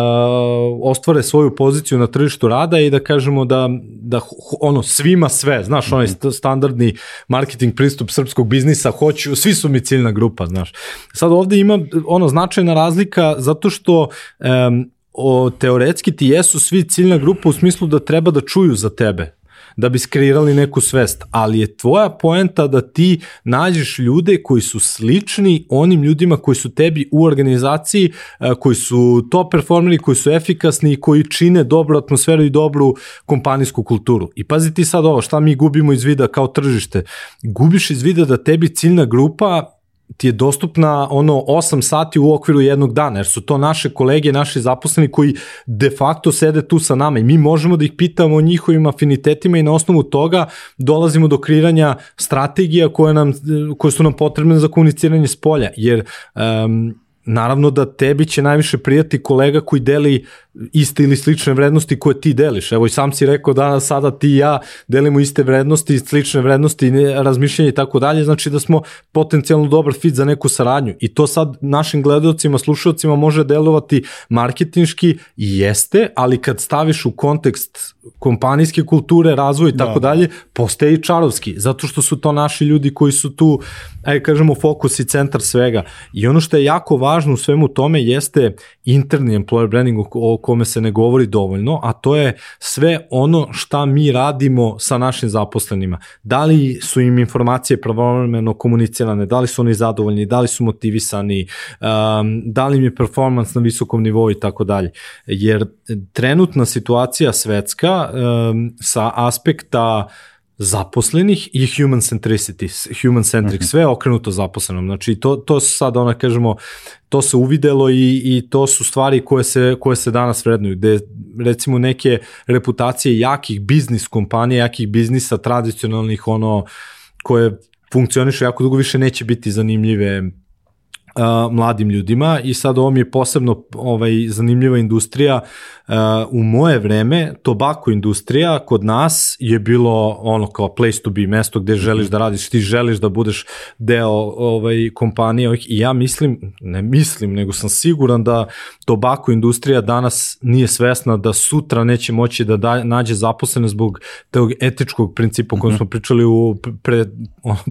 ostvare svoju poziciju na tržištu rada i da kažemo da, da ono svima sve, znaš, onaj mhm. standardni marketing pristup srpskog biznisa, hoću, svi su mi ciljna grupa, znaš. Sad ovde ima ono značajna razlika zato što um, o, teoretski ti jesu svi ciljna grupa u smislu da treba da čuju za tebe da bi skreirali neku svest, ali je tvoja poenta da ti nađeš ljude koji su slični onim ljudima koji su tebi u organizaciji, e, koji su top performeri, koji su efikasni i koji čine dobru atmosferu i dobru kompanijsku kulturu. I pazi ti sad ovo, šta mi gubimo iz vida kao tržište? Gubiš iz vida da tebi ciljna grupa ti je dostupna ono 8 sati u okviru jednog dana, jer su to naše kolege, naši zaposleni koji de facto sede tu sa nama i mi možemo da ih pitamo o njihovim afinitetima i na osnovu toga dolazimo do kreiranja strategija koje, nam, koje su nam potrebne za komuniciranje s polja, jer um, naravno da tebi će najviše prijati kolega koji deli iste ili slične vrednosti koje ti deliš. Evo i sam si rekao da sada ti i ja delimo iste vrednosti, slične vrednosti, razmišljanje i tako dalje, znači da smo potencijalno dobar fit za neku saradnju. I to sad našim gledalcima, slušalcima može delovati marketinški i jeste, ali kad staviš u kontekst kompanijske kulture, razvoj i tako da. dalje, postaje i čarovski, zato što su to naši ljudi koji su tu, ajde kažemo, fokus i centar svega. I ono što je jako važno u svemu tome jeste interni employer branding o kome se ne govori dovoljno, a to je sve ono šta mi radimo sa našim zaposlenima. Da li su im informacije pravovremeno komunicirane, da li su oni zadovoljni, da li su motivisani, um, da li im je performance na visokom nivou i tako dalje. Jer trenutna situacija svetska um, sa aspekta zaposlenih i human centricity, human centric, mhm. sve okrenuto zaposlenom. Znači to, to sad ona kažemo, to se uvidelo i, i to su stvari koje se, koje se danas vrednuju, gde recimo neke reputacije jakih biznis kompanija, jakih biznisa tradicionalnih, ono, koje funkcionišu jako dugo više neće biti zanimljive uh, mladim ljudima i sad ovo mi je posebno ovaj, zanimljiva industrija. Uh, u moje vreme, tobako industrija kod nas je bilo ono kao place to be, mesto gde želiš da radiš, ti želiš da budeš deo ovaj, kompanije ovih, i ja mislim, ne mislim, nego sam siguran da tobako industrija danas nije svesna da sutra neće moći da da, nađe zaposlene zbog tog etičkog principa o kojem mhm. smo pričali u pre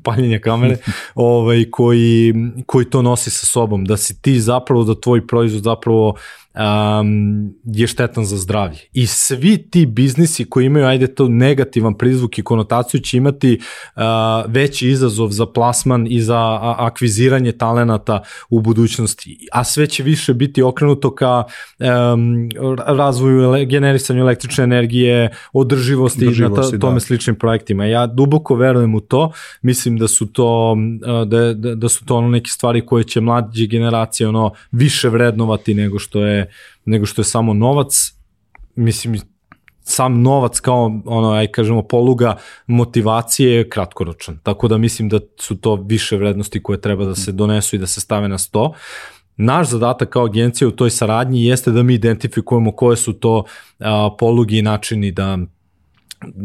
paljenja kamere, ovaj, koji, koji to nosi sa sobom, da si ti zapravo, da tvoj proizvod zapravo um, je štetan za zdravlje. I svi ti biznisi koji imaju, ajde to negativan prizvuk i konotaciju će imati uh, veći izazov za plasman i za akviziranje talenata u budućnosti. A sve će više biti okrenuto ka um, razvoju, generisanju električne energije, održivosti, održivosti i na tome da. sličnim projektima. Ja duboko verujem u to, mislim da su to da, da, da su to ono neke stvari koje će mlađe generacije ono više vrednovati nego što je nego što je samo novac, mislim, sam novac kao ono aj kažemo poluga motivacije je kratkoročan. Tako da mislim da su to više vrednosti koje treba da se donesu i da se stave na sto. Naš zadatak kao agencija u toj saradnji jeste da mi identifikujemo koje su to a, polugi i načini da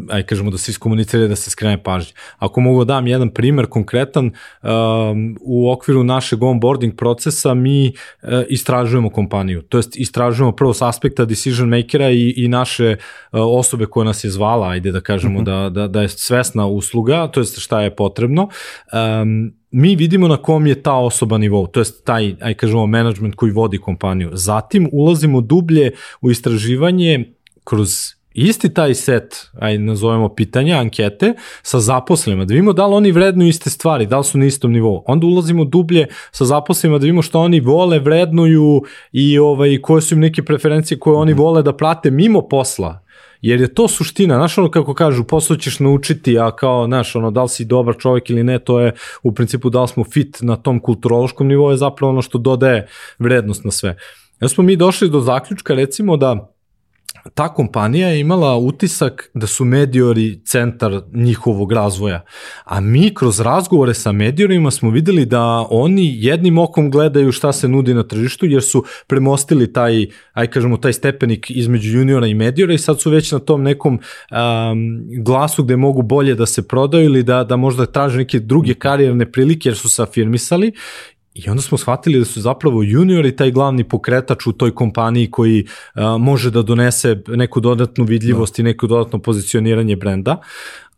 aj kažemo da se iskomunicira da se skrene pažnje. Ako mogu da dam jedan primer konkretan, um, u okviru našeg onboarding procesa mi uh, istražujemo kompaniju, to jest istražujemo prvo s aspekta decision makera i, i naše uh, osobe koja nas je zvala, ajde da kažemo uh mhm. -huh. da, da, da je svesna usluga, to jest šta je potrebno, um, mi vidimo na kom je ta osoba nivou, to jest taj, aj kažemo, management koji vodi kompaniju. Zatim ulazimo dublje u istraživanje kroz isti taj set, aj nazovemo pitanja, ankete, sa zaposlenima, da vidimo da li oni vrednuju iste stvari, da li su na istom nivou. Onda ulazimo dublje sa zaposlenima da vidimo što oni vole, vrednuju i ovaj, koje su im neke preferencije koje oni vole da prate mimo posla. Jer je to suština, znaš ono kako kažu, posao ćeš naučiti, a kao, znaš, ono, da li si dobar čovjek ili ne, to je u principu da li smo fit na tom kulturološkom nivou je zapravo ono što dodaje vrednost na sve. Ja smo mi došli do zaključka, recimo, da ta kompanija je imala utisak da su Mediori centar njihovog razvoja. A mi kroz razgovore sa Mediorima smo videli da oni jednim okom gledaju šta se nudi na tržištu jer su premostili taj, aj kažemo, taj stepenik između juniora i Mediora i sad su već na tom nekom um, glasu gde mogu bolje da se prodaju ili da, da možda traže neke druge karijerne prilike jer su se afirmisali I onda smo shvatili da su zapravo juniori taj glavni pokretač u toj kompaniji koji a, može da donese neku dodatnu vidljivost da. i neko dodatno pozicioniranje brenda.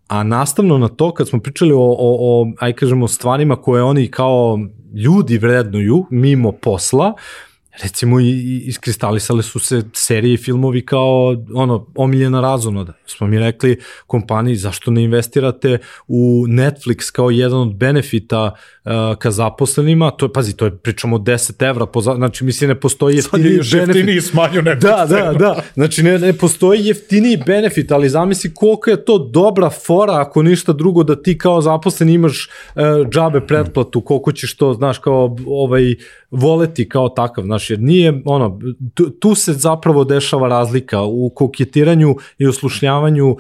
A nastavno na to, kad smo pričali o, o, o aj kažemo, stvarima koje oni kao ljudi vrednuju mimo posla, uh, recimo i iskristalisale su se serije i filmovi kao ono omiljena razonoda. Smo mi rekli kompaniji zašto ne investirate u Netflix kao jedan od benefita uh, ka zaposlenima, to je, pazi, to je pričamo 10 evra, po, znači mislim ne postoji jeftiniji benefit. jeftiniji smanju Netflix. Da, da, da, znači ne, ne postoji jeftiniji benefit, ali zamisli koliko je to dobra fora ako ništa drugo da ti kao zaposlen imaš uh, džabe pretplatu, koliko ćeš to, znaš, kao ovaj voleti kao takav, znaš, jer nije, ono, tu, tu se zapravo dešava razlika u koketiranju i oslušnjavanju um,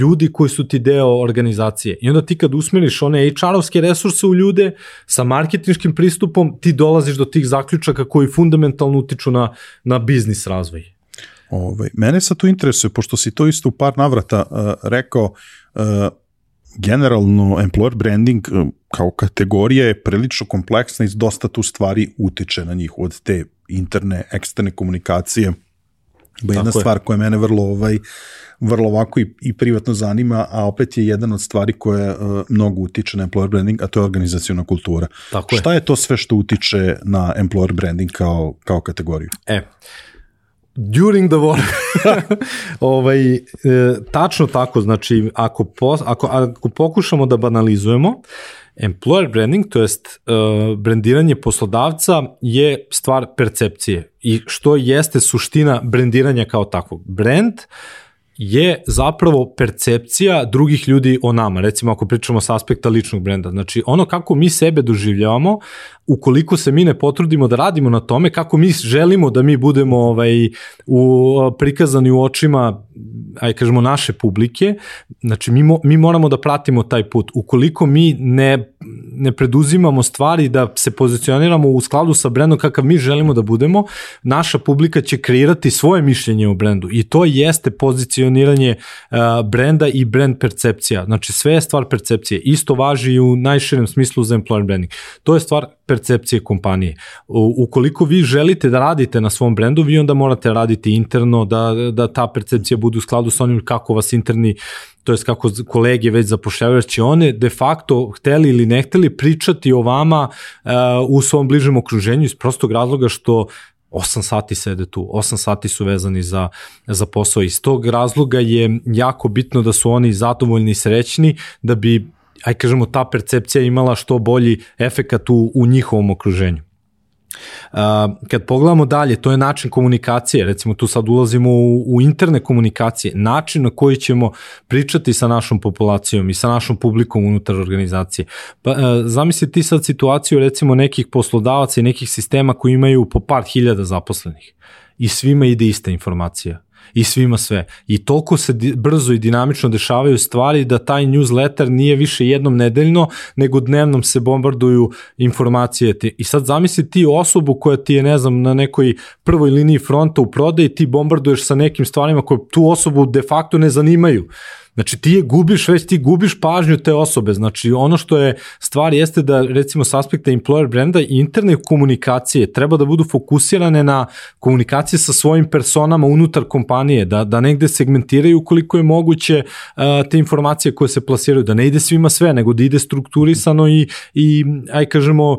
ljudi koji su ti deo organizacije. I onda ti kad usmeriš one HR-ovske resurse u ljude sa marketinškim pristupom, ti dolaziš do tih zaključaka koji fundamentalno utiču na, na biznis razvoj. Ovaj, mene sad tu interesuje, pošto si to isto u par navrata uh, rekao, uh, generalno employer branding uh, kao kategorija je prilično kompleksna i dosta tu stvari utiče na njih od te interne, eksterne komunikacije. Ba jedna Tako stvar je. koja mene vrlo ovaj vrlo ovako i, i privatno zanima, a opet je jedan od stvari koje uh, mnogo utiče na employer branding, a to je organizacijona kultura. Tako Šta je. je to sve što utiče na employer branding kao, kao kategoriju? E, during the war. ovaj, e, tačno tako, znači ako, po, ako, ako pokušamo da banalizujemo, employer branding, to jest uh, brandiranje poslodavca je stvar percepcije i što jeste suština brandiranja kao takvog. Brand je zapravo percepcija drugih ljudi o nama, recimo ako pričamo s aspekta ličnog brenda. Znači ono kako mi sebe doživljavamo, ukoliko se mi ne potrudimo da radimo na tome, kako mi želimo da mi budemo ovaj, u, prikazani u očima aj kažemo naše publike, znači mi, mo, mi moramo da pratimo taj put. Ukoliko mi ne, ne preduzimamo stvari da se pozicioniramo u skladu sa brendom kakav mi želimo da budemo, naša publika će kreirati svoje mišljenje o brendu i to jeste pozicioniranje uh, brenda i brand percepcija. Znači sve je stvar percepcije. Isto važi i u najširem smislu za employer branding. To je stvar percepcije kompanije. U, ukoliko vi želite da radite na svom brendu, vi onda morate raditi interno, da, da ta percepcija bude u skladu sa onim kako vas interni to jest kako kolege već zapošljavaju, će one de facto hteli ili ne hteli pričati o vama uh, u svom bližem okruženju iz prostog razloga što 8 sati sede tu, 8 sati su vezani za, za posao. Iz tog razloga je jako bitno da su oni zadovoljni i srećni da bi aj kažemo, ta percepcija imala što bolji efekat u, u njihovom okruženju. Kad pogledamo dalje, to je način komunikacije, recimo tu sad ulazimo u, u interne komunikacije, način na koji ćemo pričati sa našom populacijom i sa našom publikom unutar organizacije. Pa, uh, zamisli ti sad situaciju recimo nekih poslodavaca i nekih sistema koji imaju po par hiljada zaposlenih i svima ide ista informacija i svima sve. I toliko se brzo i dinamično dešavaju stvari da taj newsletter nije više jednom nedeljno, nego dnevnom se bombarduju informacije. I sad zamisli ti osobu koja ti je, ne znam, na nekoj prvoj liniji fronta u prodaji, ti bombarduješ sa nekim stvarima koje tu osobu de facto ne zanimaju. Znači ti je gubiš, već ti gubiš pažnju te osobe. Znači ono što je stvar jeste da recimo s aspekta employer brenda interne komunikacije treba da budu fokusirane na komunikacije sa svojim personama unutar kompanije, da, da negde segmentiraju koliko je moguće uh, te informacije koje se plasiraju, da ne ide svima sve, nego da ide strukturisano i, i aj kažemo, uh,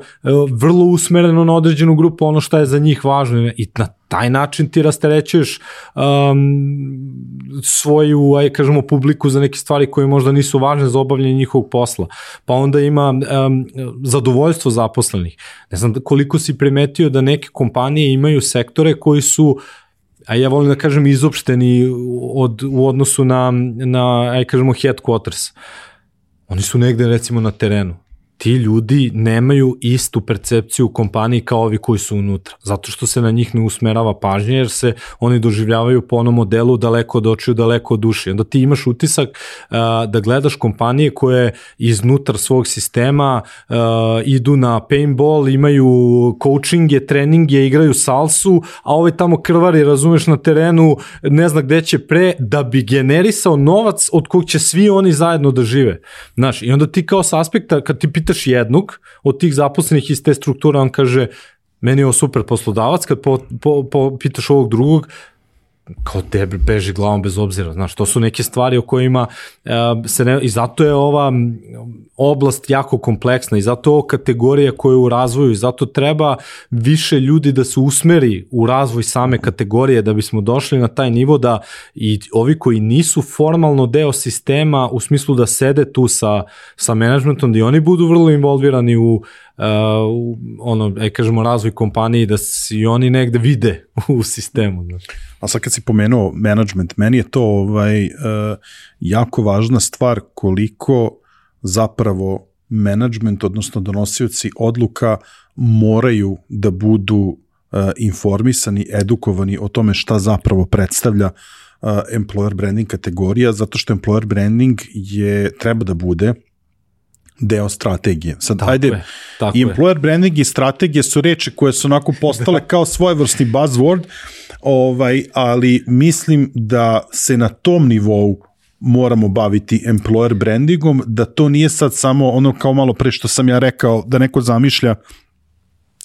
vrlo usmereno na određenu grupu ono što je za njih važno i na taj način ti rasterećuješ um, svoju, aj kažemo, publiku za neke stvari koje možda nisu važne za obavljanje njihovog posla. Pa onda ima um, zadovoljstvo zaposlenih. Ne znam koliko si primetio da neke kompanije imaju sektore koji su a ja volim da kažem izopšteni od, u odnosu na, na aj kažemo, headquarters. Oni su negde recimo na terenu ti ljudi nemaju istu percepciju u kompaniji kao ovi koji su unutra, zato što se na njih ne usmerava pažnje, jer se oni doživljavaju po onom modelu daleko od očiju, daleko od duši. Onda ti imaš utisak uh, da gledaš kompanije koje iznutar svog sistema uh, idu na paintball, imaju coachinge, treninge, igraju salsu, a ovaj tamo krvari, razumeš, na terenu, ne zna gde će pre, da bi generisao novac od kog će svi oni zajedno da žive. Znaš, i onda ti kao sa aspekta, kad ti pitaš jednog od tih zaposlenih iz te strukture, on kaže, meni je ovo super poslodavac, kad po, po, po, pitaš ovog drugog, kao te beži glavom bez obzira, znaš, to su neke stvari o kojima uh, se ne, i zato je ova oblast jako kompleksna i zato je ovo kategorija koja je u razvoju i zato treba više ljudi da se usmeri u razvoj same kategorije da bismo došli na taj nivo da i ovi koji nisu formalno deo sistema u smislu da sede tu sa, sa managementom, da oni budu vrlo involvirani u uh, uh, ono, aj kažemo, razvoj kompaniji, da si oni negde vide u sistemu. Znači. A sad kad si pomenuo management, meni je to ovaj, uh, jako važna stvar koliko zapravo management, odnosno donosioci odluka moraju da budu uh, informisani, edukovani o tome šta zapravo predstavlja uh, employer branding kategorija, zato što employer branding je, treba da bude deo strategije. Sad, tako ajde, je, tako employer je. branding i strategije su reči koje su onako postale kao svojevrsni buzzword, ovaj, ali mislim da se na tom nivou moramo baviti employer brandingom, da to nije sad samo ono kao malo pre što sam ja rekao, da neko zamišlja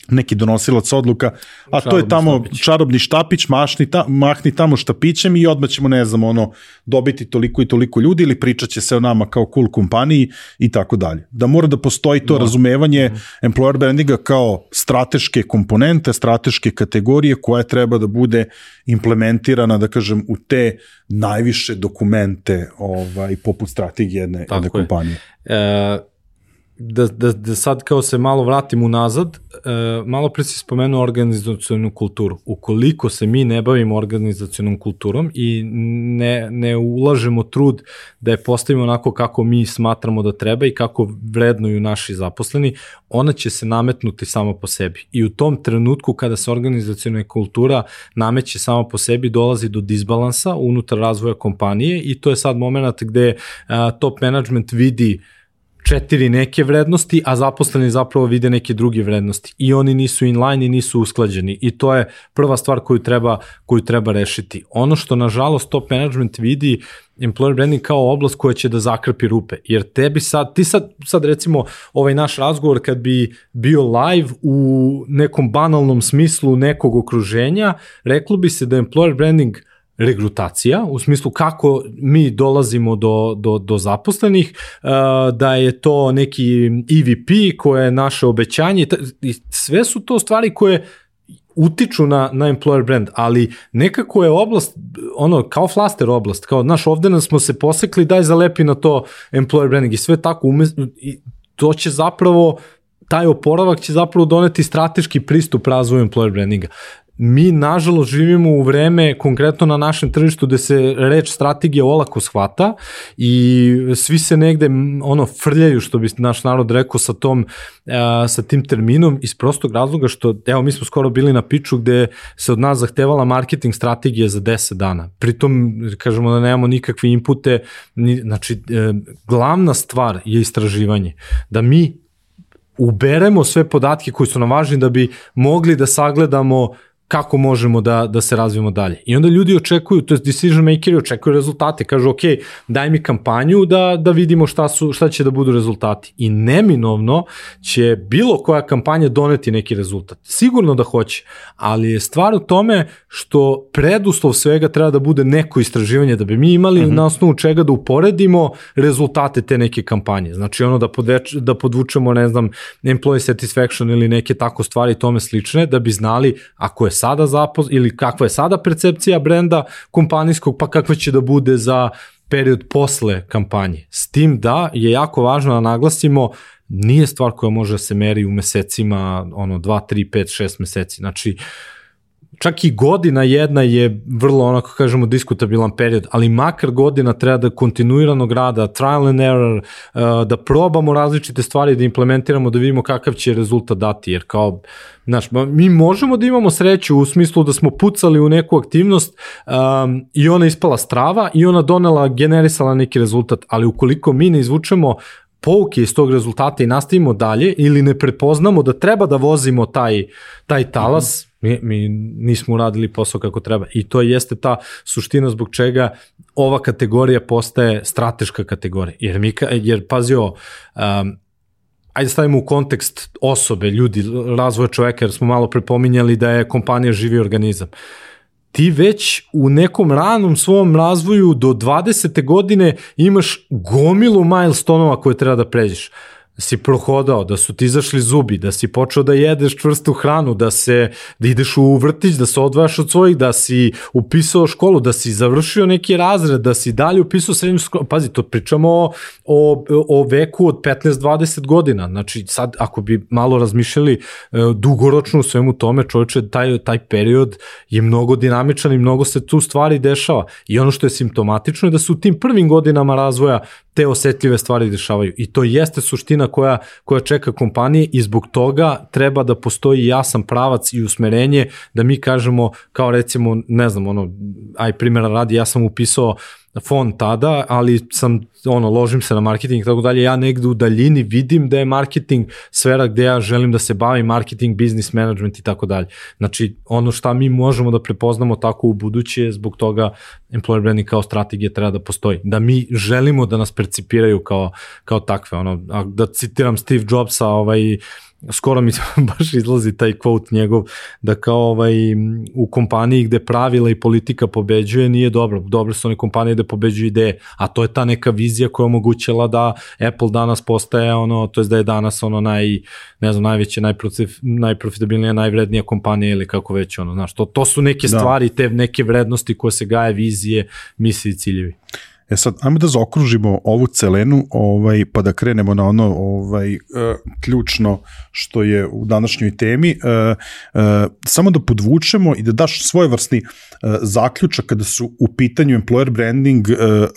neki donosilac odluka, a čarobni to je tamo štapić. čarobni štapić, mašni ta, mahni tamo štapićem i odmah ćemo, ne znam, ono, dobiti toliko i toliko ljudi ili pričat će se o nama kao cool kompaniji i tako dalje. Da mora da postoji to no. Da. razumevanje mm -hmm. employer brandinga kao strateške komponente, strateške kategorije koja treba da bude implementirana, da kažem, u te najviše dokumente ovaj, poput strategije jedne, jedne kompanije. E, da, da, da sad kao se malo vratim unazad, e, malo pre si spomenuo organizacijonu kulturu. Ukoliko se mi ne bavimo organizacijonom kulturom i ne, ne ulažemo trud da je postavimo onako kako mi smatramo da treba i kako vrednuju naši zaposleni, ona će se nametnuti samo po sebi. I u tom trenutku kada se organizacijona kultura nameće samo po sebi, dolazi do disbalansa unutar razvoja kompanije i to je sad moment gde a, top management vidi četiri neke vrednosti, a zaposleni zapravo vide neke druge vrednosti. I oni nisu inline i nisu usklađeni. I to je prva stvar koju treba, koju treba rešiti. Ono što nažalost top management vidi employer branding kao oblast koja će da zakrpi rupe, jer tebi sad, ti sad, sad recimo ovaj naš razgovor kad bi bio live u nekom banalnom smislu nekog okruženja, reklo bi se da employer branding uh, regrutacija, u smislu kako mi dolazimo do, do, do zaposlenih, uh, da je to neki EVP koje je naše obećanje i sve su to stvari koje utiču na, na employer brand, ali nekako je oblast, ono, kao flaster oblast, kao, znaš, ovde nas smo se posekli, daj zalepi na to employer branding i sve tako, ume, i to će zapravo taj oporavak će zapravo doneti strateški pristup razvoju employer brandinga mi nažalost živimo u vreme konkretno na našem tržištu gde se reč strategija olako shvata i svi se negde ono frljaju što bi naš narod rekao sa tom sa tim terminom iz prostog razloga što evo mi smo skoro bili na piču gde se od nas zahtevala marketing strategija za 10 dana. Pritom kažemo da nemamo nikakve inpute, ni, znači e, glavna stvar je istraživanje. Da mi uberemo sve podatke koji su nam važni da bi mogli da sagledamo kako možemo da, da se razvijemo dalje. I onda ljudi očekuju, to je decision makeri očekuju rezultate, kažu ok, daj mi kampanju da, da vidimo šta, su, šta će da budu rezultati. I neminovno će bilo koja kampanja doneti neki rezultat. Sigurno da hoće, ali je stvar u tome što preduslov svega treba da bude neko istraživanje, da bi mi imali uh mhm. -huh. na osnovu čega da uporedimo rezultate te neke kampanje. Znači ono da, podveč, da podvučemo, ne znam, employee satisfaction ili neke tako stvari tome slične, da bi znali ako je sada zapos ili kakva je sada percepcija brenda kompanijskog, pa kakva će da bude za period posle kampanje. S tim da je jako važno da naglasimo nije stvar koja može da se meri u mesecima, ono, 2, 3, 5, 6 meseci. Znači, čak i godina jedna je vrlo onako kažemo diskutabilan period, ali makar godina treba da kontinuiranog rada, trial and error, uh, da probamo različite stvari, da implementiramo, da vidimo kakav će rezultat dati, jer kao, znaš, mi možemo da imamo sreću u smislu da smo pucali u neku aktivnost um, i ona ispala strava i ona donela, generisala neki rezultat, ali ukoliko mi ne izvučemo pouke iz tog rezultata i nastavimo dalje ili ne prepoznamo da treba da vozimo taj, taj talas, mi, mi nismo uradili posao kako treba. I to jeste ta suština zbog čega ova kategorija postaje strateška kategorija. Jer, mi, jer pazio, um, ajde stavimo u kontekst osobe, ljudi, razvoja čoveka, jer smo malo prepominjali da je kompanija živi organizam. Uh, ti već u nekom ranom svom razvoju do 20. godine imaš gomilu milestonova koje treba da pređeš si prohodao, da su ti izašli zubi, da si počeo da jedeš čvrstu hranu, da se da ideš u vrtić, da se odvajaš od svojih, da si upisao školu, da si završio neki razred, da si dalje upisao srednju školu. Pazi, to pričamo o, o, o veku od 15-20 godina. Znači, sad, ako bi malo razmišljali e, dugoročno u svemu tome, čovječe, taj, taj period je mnogo dinamičan i mnogo se tu stvari dešava. I ono što je simptomatično je da su u tim prvim godinama razvoja te osetljive stvari dešavaju. I to jeste suština koja, koja čeka kompanije i zbog toga treba da postoji jasan pravac i usmerenje da mi kažemo kao recimo, ne znam, ono, aj primjera radi, ja sam upisao uh, fond tada, ali sam ono ložim se na marketing i tako dalje, ja negde u daljini vidim da je marketing sfera gde ja želim da se bavim marketing, business management i tako dalje. Znači ono šta mi možemo da prepoznamo tako u buduće, zbog toga employer branding kao strategija treba da postoji. Da mi želimo da nas percipiraju kao, kao takve. Ono, da citiram Steve Jobsa, ovaj, skoro mi baš izlazi taj quote njegov, da kao ovaj, u kompaniji gde pravila i politika pobeđuje nije dobro. Dobre su one kompanije gde pobeđuju ideje, a to je ta neka vizija koja omogućila da Apple danas postaje ono, to je da je danas ono naj, ne znam, najveća, najprofit, najprofitabilnija, najvrednija kompanija ili kako već ono, znaš, to, to su neke da. stvari, te neke vrednosti koje se gaje, vizije, misli i ciljevi. E sad, ajmo da zaokružimo ovu celenu, ovaj, pa da krenemo na ono ovaj, uh, ključno što je u današnjoj temi. Uh, uh, samo da podvučemo i da daš svojevrsni uh, zaključak kada su u pitanju employer branding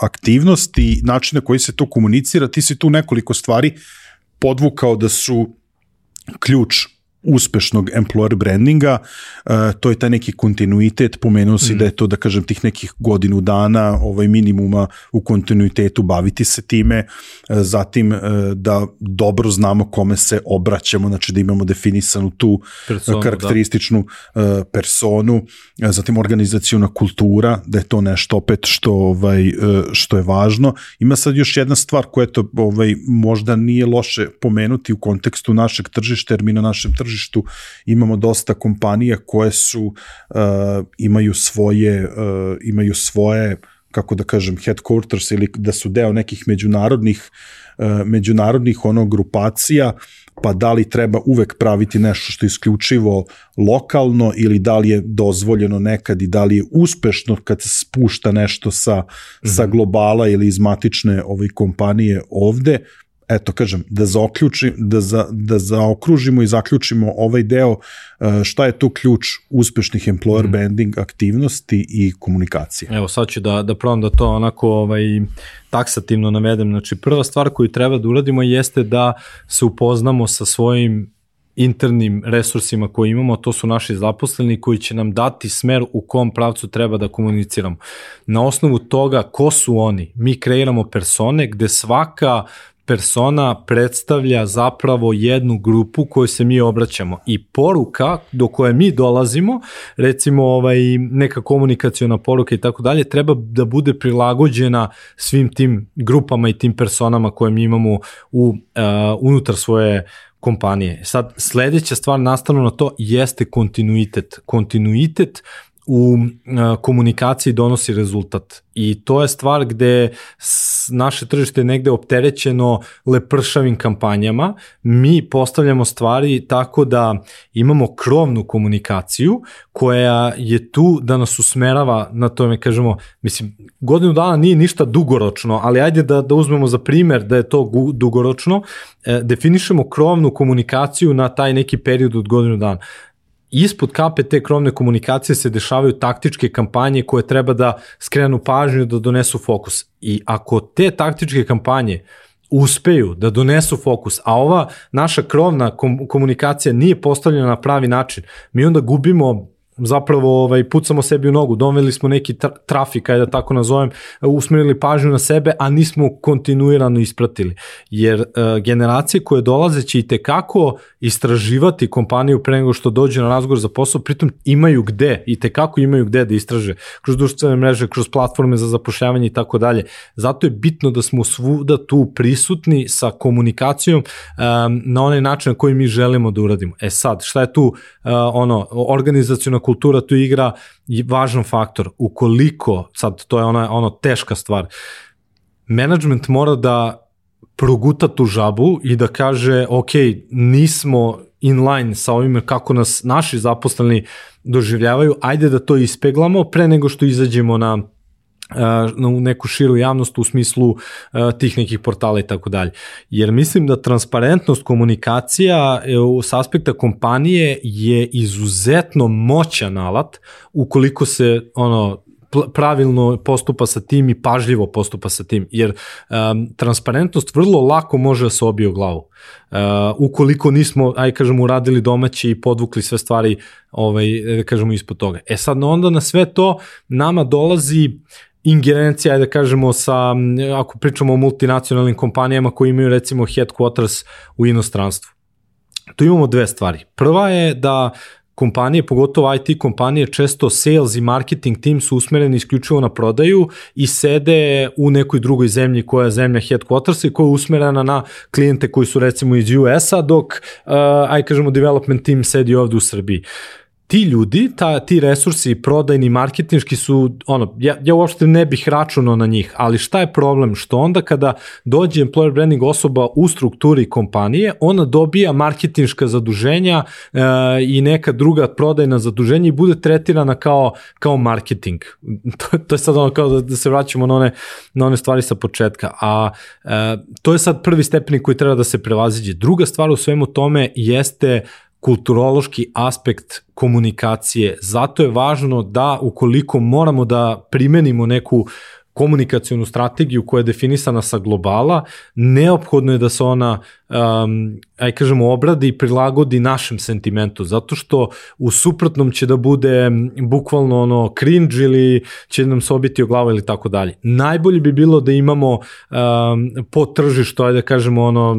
aktivnosti i načina koji se to komunicira. Ti si tu nekoliko stvari podvukao da su ključ uspešnog employer brandinga, uh, to je taj neki kontinuitet, pomenuo si mm. da je to, da kažem, tih nekih godinu dana, ovaj minimuma u kontinuitetu baviti se time, uh, zatim uh, da dobro znamo kome se obraćamo, znači da imamo definisanu tu personu, karakterističnu da. personu, zatim organizacijona kultura, da je to nešto opet što ovaj što je važno. Ima sad još jedna stvar koja to ovaj možda nije loše pomenuti u kontekstu našeg tržišta, jer mi na našem tržištu tržištu imamo dosta kompanija koje su uh, imaju svoje uh, imaju svoje kako da kažem headquarters ili da su deo nekih međunarodnih uh, međunarodnih ono grupacija pa da li treba uvek praviti nešto što je isključivo lokalno ili da li je dozvoljeno nekad i da li je uspešno kad se spušta nešto sa, mm -hmm. sa globala ili iz matične ovaj kompanije ovde, eto kažem, da zaoključi, da, za, da zaokružimo i zaključimo ovaj deo e, šta je tu ključ uspešnih employer mm. branding aktivnosti i komunikacije. Evo sad ću da, da probam da to onako ovaj, taksativno navedem. Znači prva stvar koju treba da uradimo jeste da se upoznamo sa svojim internim resursima koje imamo, to su naši zaposleni koji će nam dati smer u kom pravcu treba da komuniciramo. Na osnovu toga ko su oni, mi kreiramo persone gde svaka persona predstavlja zapravo jednu grupu koju se mi obraćamo i poruka do koje mi dolazimo, recimo ovaj, neka komunikacijona poruka i tako dalje, treba da bude prilagođena svim tim grupama i tim personama koje mi imamo u, uh, unutar svoje kompanije. Sad, sledeća stvar nastavno na to jeste kontinuitet. Kontinuitet u komunikaciji donosi rezultat. I to je stvar gde naše tržište je negde opterećeno lepršavim kampanjama, mi postavljamo stvari tako da imamo krovnu komunikaciju koja je tu da nas usmerava na tome, kažemo, mislim, godinu dana nije ništa dugoročno, ali ajde da, da uzmemo za primer da je to dugoročno, e, definišemo krovnu komunikaciju na taj neki period od godinu dana ispod kape te krovne komunikacije se dešavaju taktičke kampanje koje treba da skrenu pažnju da donesu fokus. I ako te taktičke kampanje uspeju da donesu fokus, a ova naša krovna komunikacija nije postavljena na pravi način, mi onda gubimo zapravo ovaj, pucamo sebi u nogu, doveli smo neki tra trafik, ajde da tako nazovem, usmerili pažnju na sebe, a nismo kontinuirano ispratili. Jer uh, generacije koje dolaze će i tekako istraživati kompaniju pre nego što dođe na razgovor za posao, pritom imaju gde i tekako imaju gde da istraže, kroz društvene mreže, kroz platforme za zapošljavanje i tako dalje. Zato je bitno da smo svuda tu prisutni sa komunikacijom um, na onaj način na koji mi želimo da uradimo. E sad, šta je tu uh, ono, organizacijona kultura tu igra važan faktor. Ukoliko, sad to je ona, ono teška stvar, management mora da proguta tu žabu i da kaže, ok, nismo in line sa ovime kako nas naši zaposleni doživljavaju, ajde da to ispeglamo pre nego što izađemo na u neku širu javnost u smislu tih nekih portala i tako dalje. Jer mislim da transparentnost komunikacija e, s aspekta kompanije je izuzetno moćan alat ukoliko se ono pravilno postupa sa tim i pažljivo postupa sa tim, jer um, transparentnost vrlo lako može da se obije u glavu. Uh, ukoliko nismo, aj kažemo, uradili domaći i podvukli sve stvari, ovaj, da kažemo, ispod toga. E sad, onda na sve to nama dolazi ingerencija, da kažemo, sa, ako pričamo o multinacionalnim kompanijama koji imaju recimo headquarters u inostranstvu. Tu imamo dve stvari. Prva je da kompanije, pogotovo IT kompanije, često sales i marketing tim su usmereni isključivo na prodaju i sede u nekoj drugoj zemlji koja je zemlja headquarters i koja je usmerena na klijente koji su recimo iz US-a, dok, uh, aj kažemo, development team sedi ovde u Srbiji ti ljudi, ta, ti resursi prodajni, marketinški su, ono, ja, ja uopšte ne bih računao na njih, ali šta je problem? Što onda kada dođe employer branding osoba u strukturi kompanije, ona dobija marketinška zaduženja e, i neka druga prodajna zaduženja i bude tretirana kao, kao marketing. to, to je sad ono kao da, da se vraćamo na one, na one stvari sa početka. A e, to je sad prvi stepenik koji treba da se prevaziđe. Druga stvar u svemu tome jeste kulturološki aspekt komunikacije. Zato je važno da ukoliko moramo da primenimo neku komunikacijonu strategiju koja je definisana sa globala, neophodno je da se ona um, aj kažemo, obradi i prilagodi našem sentimentu, zato što u suprotnom će da bude bukvalno ono cringe ili će nam se obiti o glavu ili tako dalje. Najbolje bi bilo da imamo um, po tržištu, da kažemo ono,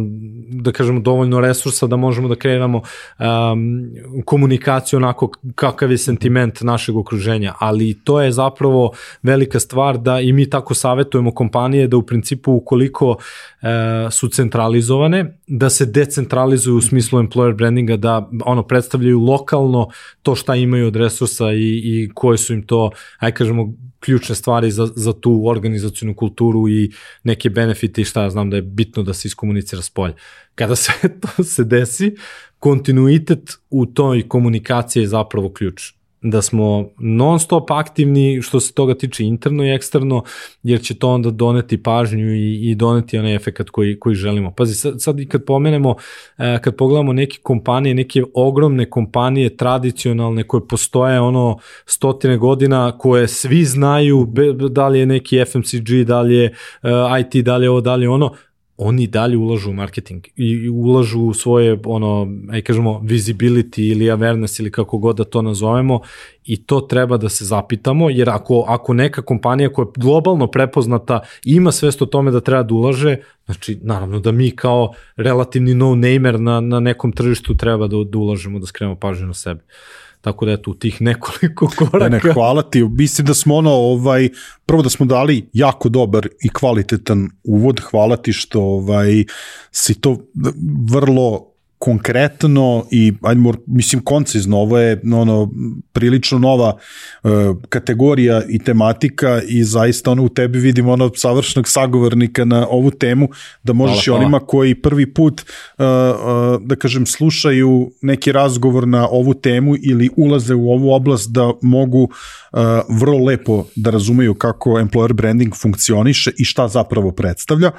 da kažemo dovoljno resursa da možemo da kreiramo um, komunikaciju onako kakav je sentiment našeg okruženja, ali to je zapravo velika stvar da i mi tako savetujemo kompanije da u principu ukoliko uh, su centralizovane, da se decentralizuju u smislu employer brandinga, da ono predstavljaju lokalno to šta imaju od resursa i, i koje su im to, aj kažemo, ključne stvari za, za tu organizacijnu kulturu i neke benefite i šta ja znam da je bitno da se iskomunicira s. Kada se to se desi, kontinuitet u toj komunikaciji je zapravo ključ da smo non stop aktivni što se toga tiče interno i eksterno, jer će to onda doneti pažnju i, i doneti onaj efekt koji, koji želimo. Pazi, sad, sad i kad pomenemo, e, kad pogledamo neke kompanije, neke ogromne kompanije tradicionalne koje postoje ono stotine godina, koje svi znaju da li je neki FMCG, da li je e, IT, da li je ovo, da li je ono, oni dalje ulažu u marketing i ulažu u svoje, ono, aj kažemo, visibility ili awareness ili kako god da to nazovemo i to treba da se zapitamo, jer ako, ako neka kompanija koja je globalno prepoznata ima svest o tome da treba da ulaže, znači, naravno da mi kao relativni no-namer na, na nekom tržištu treba da, da ulažemo, da skrenemo pažnju na sebe. Uh, Tako da eto, u tih nekoliko koraka. Ne, ne, hvala ti. Mislim da smo ono, ovaj, prvo da smo dali jako dobar i kvalitetan uvod. Hvala ti što ovaj, si to vrlo konkretno i ajmo, mislim koncizno, ovo je ono, prilično nova uh, kategorija i tematika i zaista ono u tebi vidim ono savršenog sagovornika na ovu temu da možeš hvala, i onima koji prvi put uh, uh, da kažem slušaju neki razgovor na ovu temu ili ulaze u ovu oblast da mogu uh, vrlo lepo da razumeju kako employer branding funkcioniše i šta zapravo predstavlja.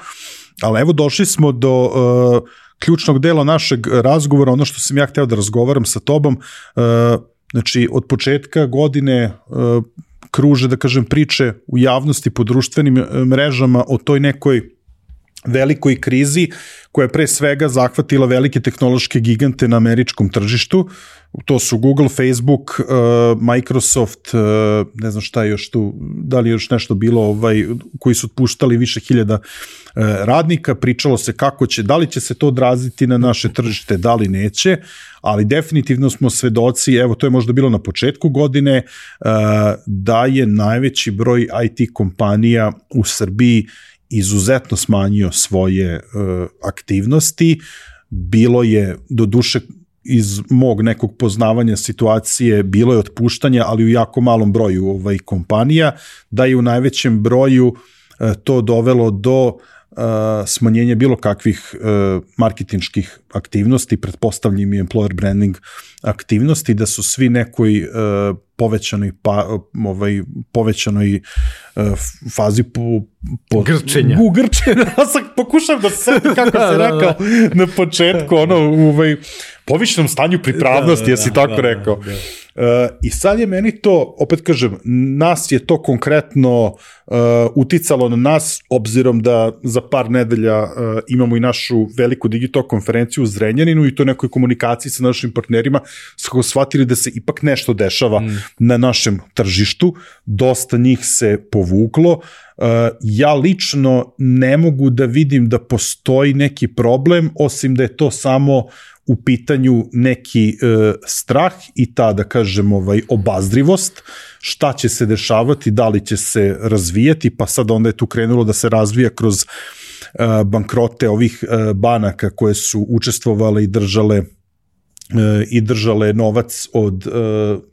Ali evo došli smo do uh, ključnog dela našeg razgovora, ono što sam ja hteo da razgovaram sa tobom, znači od početka godine kruže, da kažem, priče u javnosti po društvenim mrežama o toj nekoj velikoj krizi koja je pre svega zahvatila velike tehnološke gigante na američkom tržištu. To su Google, Facebook, uh, Microsoft, uh, ne znam šta je još tu, da li još nešto bilo ovaj, koji su otpuštali više hiljada uh, radnika, pričalo se kako će, da li će se to odraziti na naše tržište, da li neće, ali definitivno smo svedoci, evo to je možda bilo na početku godine, da je najveći broj IT kompanija u Srbiji izuzetno smanjio svoje uh, aktivnosti. Bilo je, do duše, iz mog nekog poznavanja situacije bilo je otpuštanja, ali u jako malom broju ovaj kompanija, da je u najvećem broju uh, to dovelo do smanjenja bilo kakvih uh, marketinških aktivnosti, pretpostavljim i employer branding aktivnosti, da su svi nekoj uh, povećanoj pa, ovaj povećanoj uh, fazi po, po grčenja. U grčenja. Pokušam da se kako se da, da, rekao da. na početku ono ovaj povišenom stanju pripravnosti, da, da, jesi tako da, rekao. Da, da. Uh, I sad je meni to, opet kažem, nas je to konkretno uh, uticalo na nas, obzirom da za par nedelja uh, imamo i našu veliku digital konferenciju u Zrenjaninu i to nekoj komunikaciji sa našim partnerima, smo shvatili da se ipak nešto dešava mm. na našem tržištu, dosta njih se povuklo, uh, ja lično ne mogu da vidim da postoji neki problem, osim da je to samo u pitanju neki e, strah i ta, da kažem, ovaj, obazdrivost, šta će se dešavati, da li će se razvijati, pa sad onda je tu krenulo da se razvija kroz e, bankrote ovih e, banaka koje su učestvovale i držale e, i držale novac od e,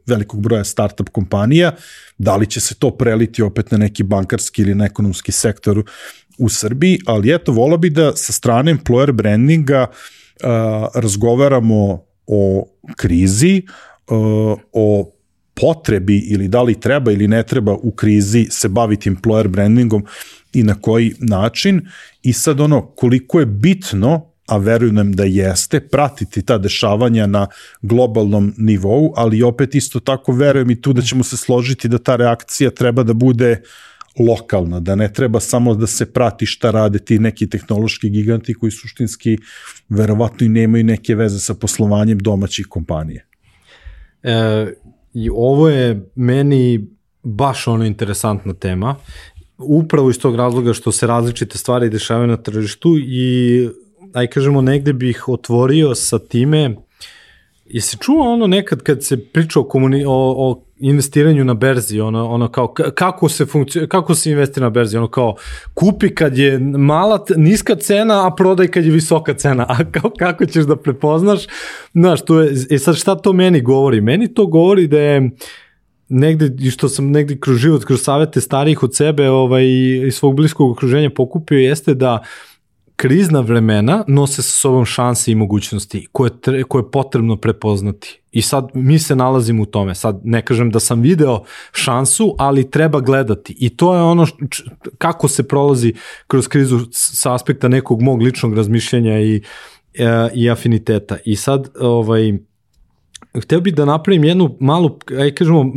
velikog broja startup kompanija, da li će se to preliti opet na neki bankarski ili na ekonomski sektor u Srbiji, ali eto, vola bi da sa strane employer brandinga uh, razgovaramo o krizi, o potrebi ili da li treba ili ne treba u krizi se baviti employer brandingom i na koji način. I sad ono koliko je bitno a verujem da jeste, pratiti ta dešavanja na globalnom nivou, ali opet isto tako verujem i tu da ćemo se složiti da ta reakcija treba da bude uh, lokalna, da ne treba samo da se prati šta rade ti neki tehnološki giganti koji suštinski verovatno i nemaju neke veze sa poslovanjem domaćih kompanije. E, I ovo je meni baš ono interesantna tema, upravo iz tog razloga što se različite stvari dešavaju na tržištu i aj kažemo negde bih otvorio sa time Jesi čuo ono nekad kad se priča o, komuni, o, o investiranju na berzi, ono, ono kao kako se funkcio, kako se investira na berzi, ono kao kupi kad je mala, niska cena, a prodaj kad je visoka cena, a kao, kako ćeš da prepoznaš, znaš, to je, e sad šta to meni govori? Meni to govori da je negde, i što sam negde kroz život, kroz savete starijih od sebe ovaj, i svog bliskog okruženja pokupio, jeste da krizna vremena nose sa sobom šanse i mogućnosti koje, tre, koje je potrebno prepoznati. I sad mi se nalazimo u tome. Sad ne kažem da sam video šansu, ali treba gledati. I to je ono č, kako se prolazi kroz krizu sa aspekta nekog mog ličnog razmišljanja i, e, i afiniteta. I sad ovaj, hteo bih da napravim jednu malu, aj kažemo,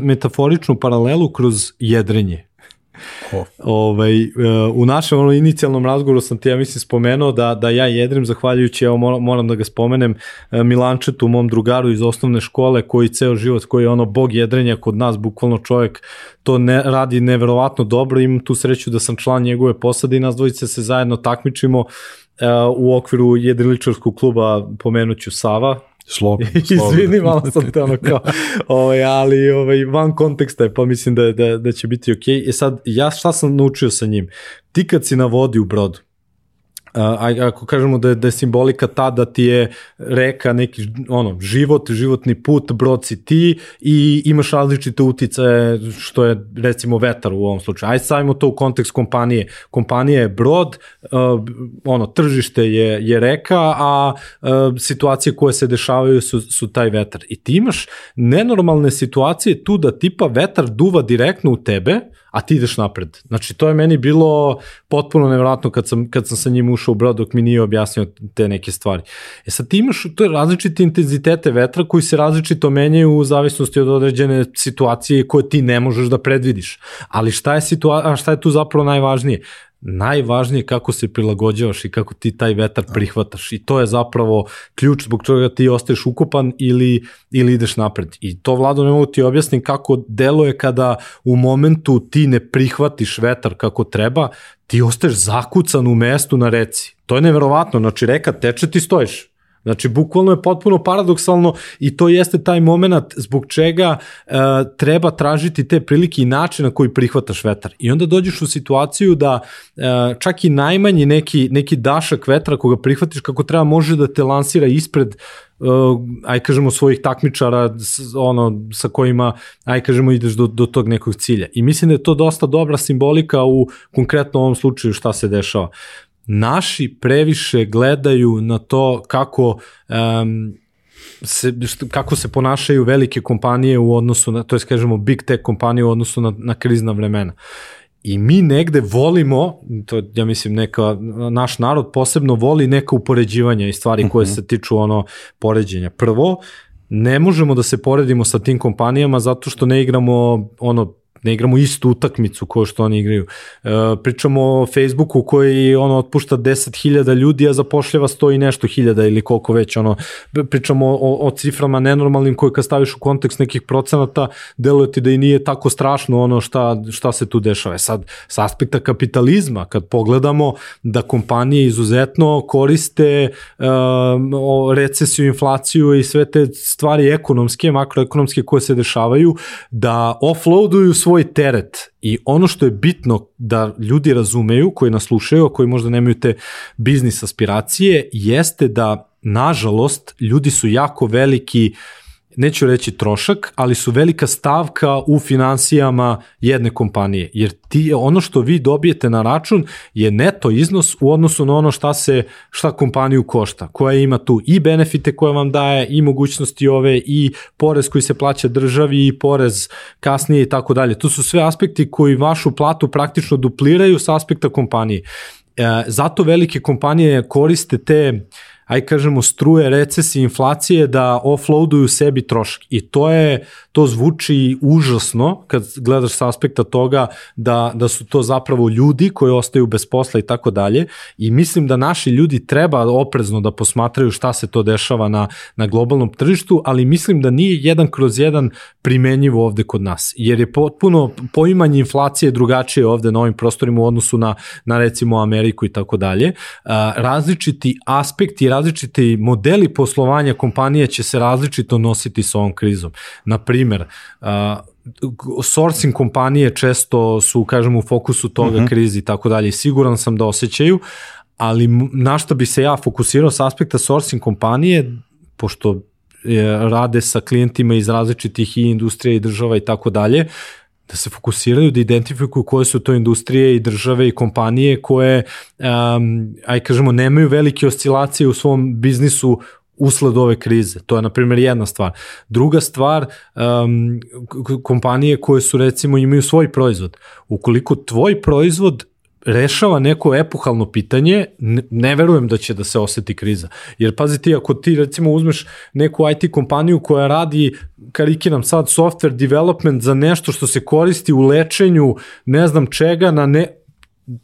metaforičnu paralelu kroz jedrenje Oh. Ovaj, e, u našem ono, inicijalnom razgovoru sam ti, ja mislim, spomenuo da, da ja jedrim, zahvaljujući, evo moram, da ga spomenem, e, Milančetu, mom drugaru iz osnovne škole, koji ceo život, koji je ono bog jedrenja kod nas, bukvalno čovjek to ne, radi neverovatno dobro, imam tu sreću da sam član njegove posade i nas dvojice se zajedno takmičimo uh, u okviru jedriličarskog kluba, pomenuću Sava, Slobodno. Izvini, malo sam te ono kao, ovaj, ali ovaj, van konteksta je, pa mislim da, da, da će biti okej. Okay. E sad, ja šta sam naučio sa njim? Ti kad si na vodi u brodu, a, ako kažemo da je, da je simbolika ta da ti je reka neki ono, život, životni put, brod si ti i imaš različite uticaje što je recimo vetar u ovom slučaju. Ajde stavimo to u kontekst kompanije. Kompanija je brod, uh, ono, tržište je, je reka, a uh, situacije koje se dešavaju su, su taj vetar. I ti imaš nenormalne situacije tu da tipa vetar duva direktno u tebe, a ti ideš napred. Znači, to je meni bilo potpuno nevjerojatno kad sam, kad sam sa njim ušao u brod dok mi nije objasnio te neke stvari. E sad ti imaš to različite intenzitete vetra koji se različito menjaju u zavisnosti od određene situacije koje ti ne možeš da predvidiš. Ali šta je, situa šta je tu zapravo najvažnije? Najvažnije kako se prilagođavaš i kako ti taj vetar prihvataš i to je zapravo ključ zbog čega ti ostaješ ukupan ili, ili ideš napred. I to Vlado ne mogu ti objasnim kako deluje kada u momentu ti ne prihvatiš vetar kako treba, ti ostaješ zakucan u mestu na reci. To je neverovatno, znači reka teče ti stojiš Znači, bukvalno je potpuno paradoksalno i to jeste taj moment zbog čega e, treba tražiti te prilike i način na koji prihvataš vetar. I onda dođeš u situaciju da e, čak i najmanji neki, neki dašak vetra koga prihvatiš kako treba može da te lansira ispred uh, aj kažemo svojih takmičara ono sa kojima aj kažemo ideš do, do tog nekog cilja. I mislim da je to dosta dobra simbolika u konkretno ovom slučaju šta se dešava naši previše gledaju na to kako um, se, kako se ponašaju velike kompanije u odnosu na, to je kažemo big tech kompanije u odnosu na, na krizna vremena. I mi negde volimo, to ja mislim neka, naš narod posebno voli neka upoređivanja i stvari koje mhm. se tiču ono poređenja. Prvo, ne možemo da se poredimo sa tim kompanijama zato što ne igramo ono ne igramo istu utakmicu kao što oni igraju. E, pričamo o Facebooku koji ono otpušta 10.000 ljudi, a zapošljava 100 i nešto hiljada ili koliko već. Ono, pričamo o, o ciframa nenormalnim koje kad staviš u kontekst nekih procenata, deluje ti da i nije tako strašno ono šta, šta se tu dešava. E sad, s aspekta kapitalizma, kad pogledamo da kompanije izuzetno koriste uh, o recesiju, inflaciju i sve te stvari ekonomske, makroekonomske koje se dešavaju, da offloaduju svoj svoj teret i ono što je bitno da ljudi razumeju, koji nas slušaju, koji možda nemaju te biznis aspiracije, jeste da, nažalost, ljudi su jako veliki uh, neću reći trošak, ali su velika stavka u financijama jedne kompanije, jer ti, ono što vi dobijete na račun je neto iznos u odnosu na ono šta se, šta kompaniju košta, koja ima tu i benefite koje vam daje, i mogućnosti ove, i porez koji se plaća državi, i porez kasnije i tako dalje. To su sve aspekti koji vašu platu praktično dupliraju sa aspekta kompanije. E, zato velike kompanije koriste te uh, aj kažemo, struje recesije, inflacije da offloaduju sebi trošak. I to je, to zvuči užasno kad gledaš sa aspekta toga da, da su to zapravo ljudi koji ostaju bez posla i tako dalje. I mislim da naši ljudi treba oprezno da posmatraju šta se to dešava na, na globalnom tržištu, ali mislim da nije jedan kroz jedan primenjivo ovde kod nas. Jer je potpuno poimanje inflacije drugačije ovde na ovim prostorima u odnosu na, na recimo Ameriku i tako dalje. Različiti aspekti različiti modeli poslovanja kompanije će se različito nositi sa ovom krizom. Na primer, sourcing kompanije često su, kažemo, u fokusu toga uh mhm. -huh. krizi i tako dalje. Siguran sam da osjećaju, ali na što bi se ja fokusirao sa aspekta sourcing kompanije, pošto rade sa klijentima iz različitih i industrija i država i tako dalje, da se fokusiraju, da identifikuju koje su to industrije i države i kompanije koje, um, aj kažemo, nemaju velike oscilacije u svom biznisu usled ove krize. To je, na primjer, jedna stvar. Druga stvar, um, kompanije koje su, recimo, imaju svoj proizvod. Ukoliko tvoj proizvod rešava neko epohalno pitanje, ne, ne verujem da će da se oseti kriza. Jer pazi ti, ako ti recimo uzmeš neku IT kompaniju koja radi, karikiram sad, software development za nešto što se koristi u lečenju ne znam čega na ne,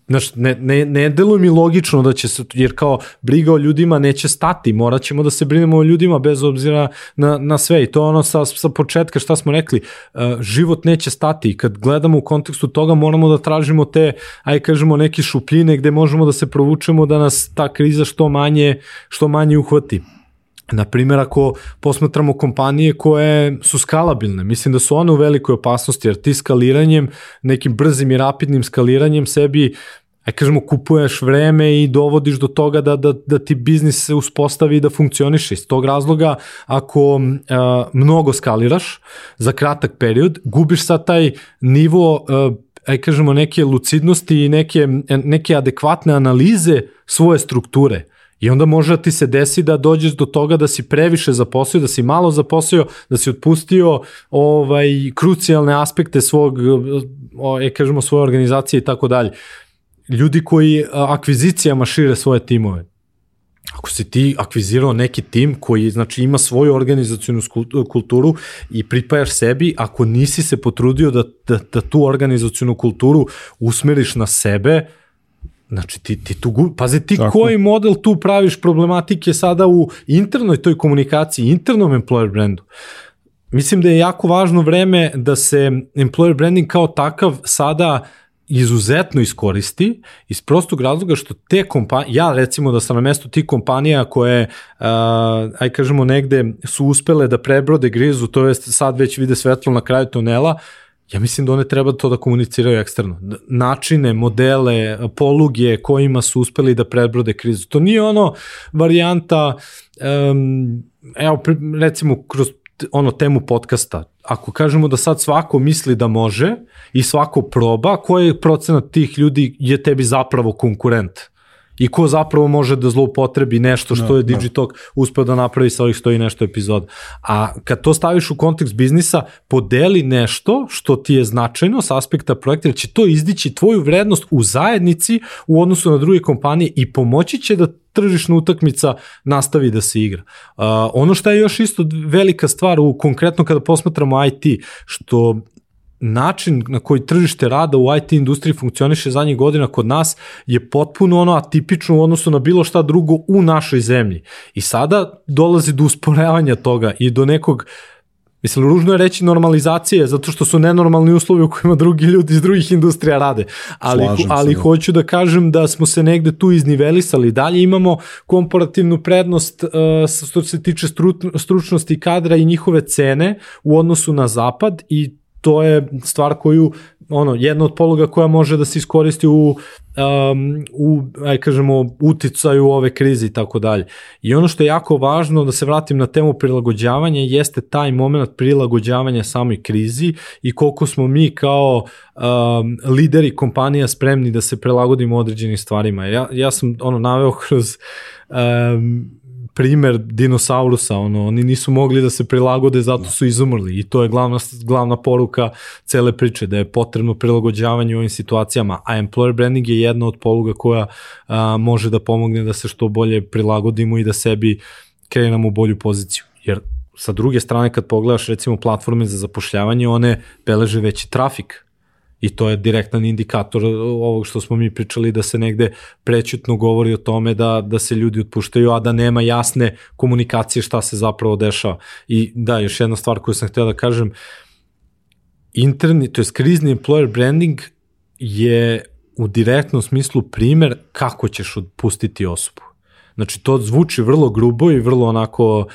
Znaš, ne, ne, ne deluje mi logično da će se, jer kao briga o ljudima neće stati, morat ćemo da se brinemo o ljudima bez obzira na, na sve i to ono sa, sa početka šta smo rekli, uh, život neće stati i kad gledamo u kontekstu toga moramo da tražimo te, aj kažemo neke šupljine gde možemo da se provučemo da nas ta kriza što manje, što manje uhvati. Na primjer, ako posmatramo kompanije koje su skalabilne, mislim da su one u velikoj opasnosti, jer ti skaliranjem, nekim brzim i rapidnim skaliranjem sebi aj kažemo, kupuješ vreme i dovodiš do toga da, da, da ti biznis se uspostavi i da funkcioniše. Iz tog razloga, ako uh, mnogo skaliraš za kratak period, gubiš sad taj nivo, uh, aj kažemo, neke lucidnosti i neke, neke adekvatne analize svoje strukture. I onda može ti se desi da dođeš do toga da si previše zaposlio, da si malo zaposlio, da si otpustio ovaj krucijalne aspekte svog, o, e, kažemo, svoje organizacije i tako dalje ljudi koji akvizicijama šire svoje timove. Ako si ti akvizirao neki tim koji znači ima svoju organizacijonu kulturu i pripajaš sebi, ako nisi se potrudio da, da, da tu organizacijonu kulturu usmeriš na sebe, Znači, ti, ti tu, pazi, ti Tako. koji model tu praviš problematike sada u internoj toj komunikaciji, internom employer brandu. Mislim da je jako važno vreme da se employer branding kao takav sada izuzetno iskoristi iz prostog razloga što te kompanije, ja recimo da sam na mestu tih kompanija koje, uh, aj kažemo negde su uspele da prebrode grizu, to jest sad već vide svetlo na kraju tunela, ja mislim da one treba to da komuniciraju eksterno. Načine, modele, poluge kojima su uspeli da prebrode krizu. To nije ono varijanta, um, evo recimo kroz ono temu podcasta. Ako kažemo da sad svako misli da može i svako proba, koji procenat tih ljudi je tebi zapravo konkurent? I ko zapravo može da zloupotrebi nešto što no, je Digitalk no. uspeo da napravi sa ovih stoji nešto epizoda. A kad to staviš u kontekst biznisa, podeli nešto što ti je značajno s aspekta projekta, jer će to izdići tvoju vrednost u zajednici u odnosu na druge kompanije i pomoći će da tržišna utakmica nastavi da se igra. Uh, ono što je još isto velika stvar u konkretno kada posmatramo IT, što način na koji tržište rada u IT industriji funkcioniše zadnjih godina kod nas je potpuno ono atipično u odnosu na bilo šta drugo u našoj zemlji. I sada dolazi do usporevanja toga i do nekog Mislim, ružno je reći normalizacije, zato što su nenormalni uslovi u kojima drugi ljudi iz drugih industrija rade. Ali, ali se, da. hoću da kažem da smo se negde tu iznivelisali. Dalje imamo komparativnu prednost uh, što se tiče stručnosti kadra i njihove cene u odnosu na zapad i to je stvar koju ono jedna od poluga koja može da se iskoristi u um, u aj kažemo uticaju ove krize i tako dalje. I ono što je jako važno da se vratim na temu prilagođavanja jeste taj moment prilagođavanja samoj krizi i koliko smo mi kao um, lideri kompanija spremni da se prilagodimo određenim stvarima. Ja ja sam ono naveo kroz um, primer dinosaurusa, ono, oni nisu mogli da se prilagode, zato su izumrli i to je glavna, glavna poruka cele priče, da je potrebno prilagođavanje u ovim situacijama, a employer branding je jedna od poluga koja a, može da pomogne da se što bolje prilagodimo i da sebi krenemo u bolju poziciju, jer sa druge strane kad pogledaš recimo platforme za zapošljavanje, one beleže veći trafik, I to je direktan indikator ovog što smo mi pričali da se negde prećutno govori o tome da, da se ljudi otpuštaju, a da nema jasne komunikacije šta se zapravo dešava. I da, još jedna stvar koju sam htio da kažem, interni, to je krizni employer branding je u direktnom smislu primer kako ćeš otpustiti osobu. Znači, to zvuči vrlo grubo i vrlo onako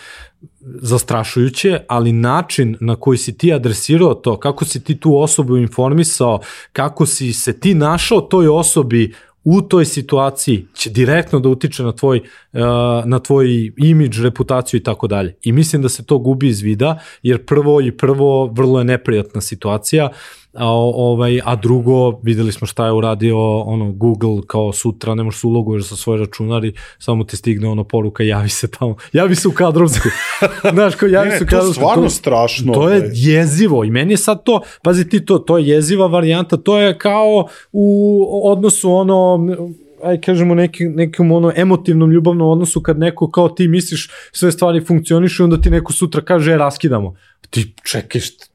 zastrašujuće, ali način na koji si ti adresirao to, kako si ti tu osobu informisao, kako si se ti našao toj osobi u toj situaciji će direktno da utiče na tvoj, uh, na tvoj imidž, reputaciju i tako dalje. I mislim da se to gubi iz vida, jer prvo i prvo vrlo je neprijatna situacija, a, ovaj, a drugo, videli smo šta je uradio ono, Google kao sutra, ne možeš se uloguješ sa svoj računar i samo ti stigne ono poruka, javi se tamo, javi se u kadrovsku. Znaš, kao javi ne, se u kadrovsku. To je stvarno to, strašno. To je jezivo i meni je sad to, pazi ti to, to je jeziva varijanta, to je kao u odnosu ono, aj kažemo neki, nekom ono emotivnom ljubavnom odnosu kad neko kao ti misliš sve stvari funkcionišu onda ti neko sutra kaže e, raskidamo. Ti čekaj šta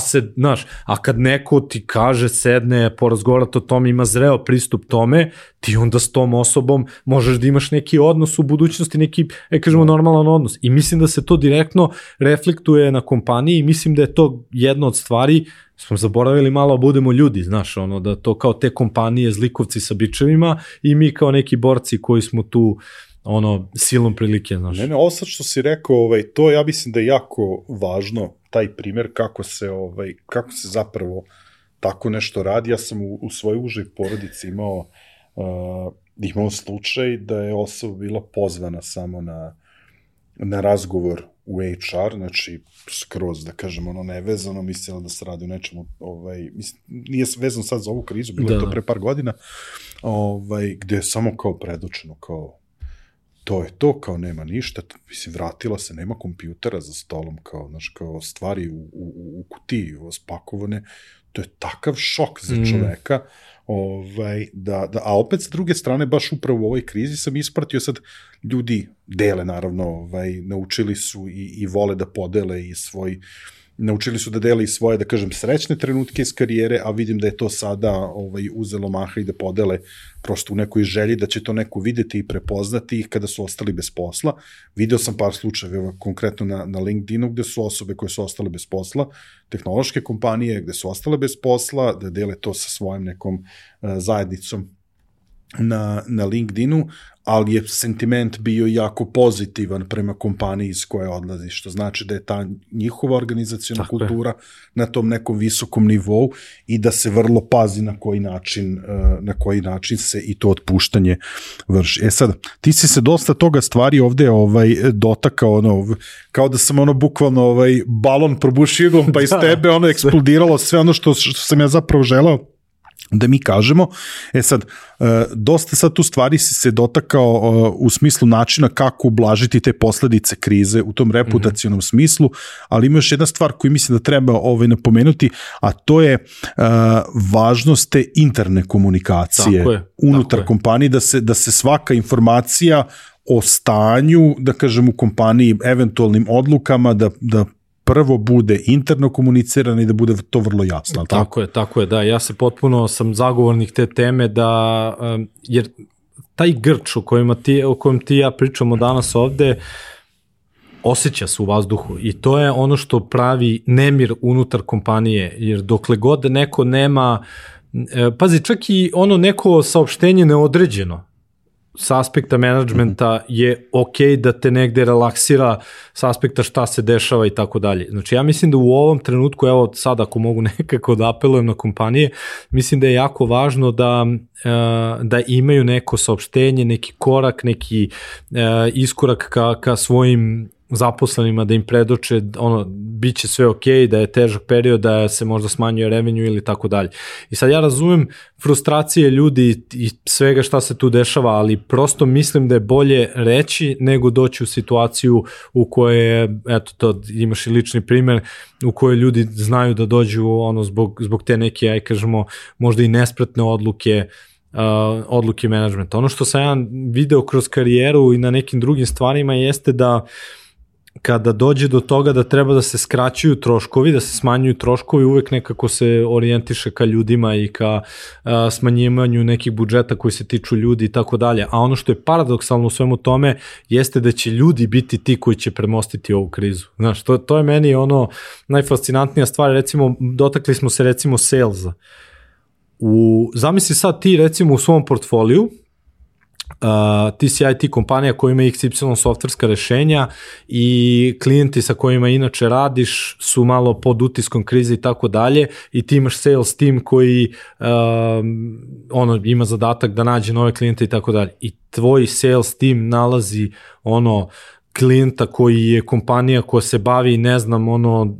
se, znaš, a kad neko ti kaže, sedne, porazgovarate o tome, ima zreo pristup tome, ti onda s tom osobom možeš da imaš neki odnos u budućnosti, neki, e kažemo, normalan odnos. I mislim da se to direktno reflektuje na kompaniji i mislim da je to jedna od stvari smo zaboravili malo budemo ljudi, znaš, ono, da to kao te kompanije zlikovci sa bičevima i mi kao neki borci koji smo tu ono, silom prilike, znaš. Ne, ne, ovo sad što si rekao, ovaj, to ja mislim da je jako važno, taj primer kako se, ovaj, kako se zapravo tako nešto radi. Ja sam u, u svojoj užoj porodici imao, uh, imao slučaj da je osoba bila pozvana samo na, na razgovor u HR, znači skroz, da kažem, ono nevezano, mislila da se radi o nečemu, ovaj, mislim, nije vezano sad za ovu krizu, bilo da, je to da. pre par godina, ovaj, gde je samo kao predočeno, kao to je to, kao nema ništa, mislim, vratila se, nema kompjutera za stolom, kao, znaš, kao stvari u, u, u kutiji spakovane, to je takav šok za čoveka, ovaj, da, da, a opet sa druge strane, baš upravo u ovoj krizi sam ispratio sad, ljudi dele naravno, ovaj, naučili su i, i vole da podele i svoj, naučili su da dele i svoje, da kažem, srećne trenutke iz karijere, a vidim da je to sada ovaj, uzelo maha i da podele prosto u nekoj želji da će to neko videti i prepoznati ih kada su ostali bez posla. Video sam par slučajeva konkretno na, na LinkedInu gde su osobe koje su ostale bez posla, tehnološke kompanije gde su ostale bez posla, da dele to sa svojim nekom uh, zajednicom na, na LinkedInu, ali je sentiment bio jako pozitivan prema kompaniji iz koje odlazi, što znači da je ta njihova organizacijona Tako kultura je. na tom nekom visokom nivou i da se vrlo pazi na koji način, eh, na koji način se i to otpuštanje vrši. E sad, ti si se dosta toga stvari ovde ovaj dotakao, ono, kao da sam ono bukvalno ovaj balon probušio pa iz da. tebe ono eksplodiralo sve ono što, što sam ja zapravo želao da mi kažemo. E sad, e, dosta sad tu stvari si se dotakao e, u smislu načina kako ublažiti te posledice krize u tom reputacionom mm -hmm. smislu, ali ima još jedna stvar koju mislim da treba ovaj napomenuti, a to je uh, važnost te interne komunikacije tako je, unutar tako kompanije, da se, da se svaka informacija o stanju, da kažem, u kompaniji, eventualnim odlukama, da, da prvo bude interno komunicirano i da bude to vrlo jasno. Tako, tako je, tako je, da. Ja se potpuno sam zagovornik te teme da, jer taj grč o, kojima ti, o kojem ti ja pričamo danas ovde, osjeća se u vazduhu i to je ono što pravi nemir unutar kompanije, jer dokle god neko nema, pazi, čak i ono neko saopštenje neodređeno, sa aspekta menadžmenta je ok da te negde relaksira sa aspekta šta se dešava i tako dalje. Znači ja mislim da u ovom trenutku, evo sad ako mogu nekako da apelujem na kompanije, mislim da je jako važno da, e, da imaju neko saopštenje, neki korak, neki e, iskorak ka, ka svojim zaposlenima da im predoče ono biće sve ok, da je težak period, da se možda smanjuje revenue ili tako dalje. I sad ja razumem frustracije ljudi i svega šta se tu dešava, ali prosto mislim da je bolje reći nego doći u situaciju u kojoj je, eto to imaš i lični primer, u kojoj ljudi znaju da dođu ono zbog, zbog te neke, aj kažemo, možda i nespretne odluke uh, odluke menadžmenta. Ono što sam ja video kroz karijeru i na nekim drugim stvarima jeste da uh, kada dođe do toga da treba da se skraćuju troškovi, da se smanjuju troškovi, uvek nekako se orijentiše ka ljudima i ka smanjivanju nekih budžeta koji se tiču ljudi i tako dalje. A ono što je paradoksalno u svemu tome jeste da će ljudi biti ti koji će premostiti ovu krizu. Znaš, to, to je meni ono najfascinantnija stvar. Recimo, dotakli smo se recimo salesa. U, zamisli sad ti recimo u svom portfoliju, uh, ti si IT kompanija koja ima XY softverska rešenja i klijenti sa kojima inače radiš su malo pod utiskom krize i tako dalje i ti imaš sales team koji uh, ono ima zadatak da nađe nove klijente i tako dalje. I tvoj sales team nalazi ono klijenta koji je kompanija koja se bavi ne znam ono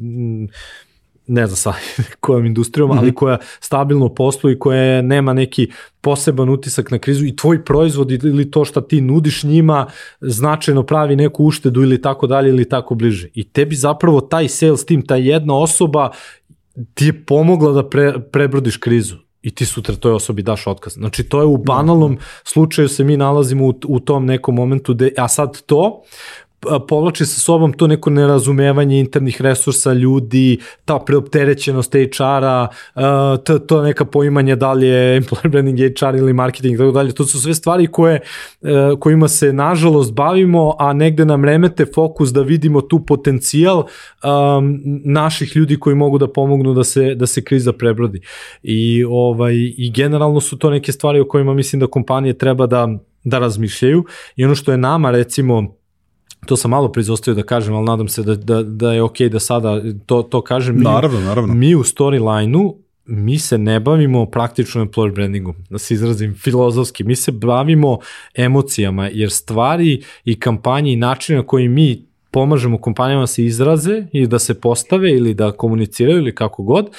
ne znam sa kojom industrijom, ali mhm. koja stabilno posluje i koja nema neki poseban utisak na krizu i tvoj proizvod ili to što ti nudiš njima značajno pravi neku uštedu ili tako dalje ili tako bliže. I tebi zapravo taj sales team, ta jedna osoba ti je pomogla da pre, prebrodiš krizu i ti sutra toj osobi daš otkaz. Znači to je u banalnom slučaju se mi nalazimo u, u tom nekom momentu, de, a sad to povlači sa sobom to neko nerazumevanje internih resursa ljudi, ta preopterećenost HR-a, to, to neka poimanje da li je employer branding HR ili marketing i tako dalje. To su sve stvari koje, e, kojima se nažalost bavimo, a negde nam remete fokus da vidimo tu potencijal um, naših ljudi koji mogu da pomognu da se, da se kriza prebrodi. I, ovaj, I generalno su to neke stvari o kojima mislim da kompanije treba da, da razmišljaju i ono što je nama recimo to sam malo prizostavio da kažem, ali nadam se da, da, da je okej okay da sada to, to kažem. Mi, naravno, naravno. Mi u storyline-u mi se ne bavimo praktično employer brandingom, da se izrazim filozofski, mi se bavimo emocijama, jer stvari i kampanje i način na koji mi pomažemo kompanijama da se izraze i da se postave ili da komuniciraju ili kako god,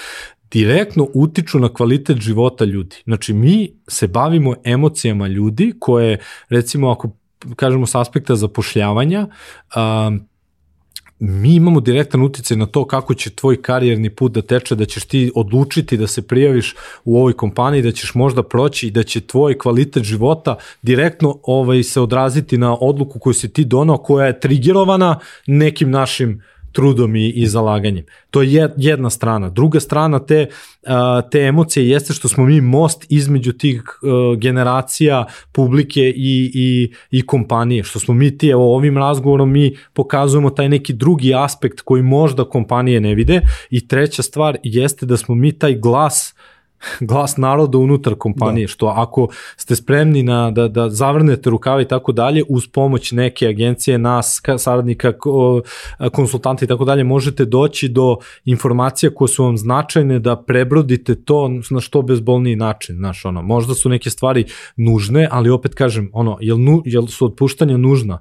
direktno utiču na kvalitet života ljudi. Znači, mi se bavimo emocijama ljudi koje, recimo, ako kažemo s aspekta zapošljavanja, a, mi imamo direktan uticaj na to kako će tvoj karijerni put da teče, da ćeš ti odlučiti da se prijaviš u ovoj kompaniji, da ćeš možda proći i da će tvoj kvalitet života direktno ovaj se odraziti na odluku koju si ti donao, koja je trigerovana nekim našim uh, trudom i, i zalaganjem. To je jedna strana. Druga strana te, te emocije jeste što smo mi most između tih generacija, publike i, i, i kompanije. Što smo mi ti, evo ovim razgovorom mi pokazujemo taj neki drugi aspekt koji možda kompanije ne vide. I treća stvar jeste da smo mi taj glas uh, glas naroda unutar kompanije, da. što ako ste spremni na, da, da zavrnete rukave i tako dalje, uz pomoć neke agencije, nas, saradnika, konsultanti i tako dalje, možete doći do informacija koje su vam značajne da prebrodite to na što bezbolniji način, znaš, ono, možda su neke stvari nužne, ali opet kažem, ono, jel, nu, jel su otpuštanja nužna?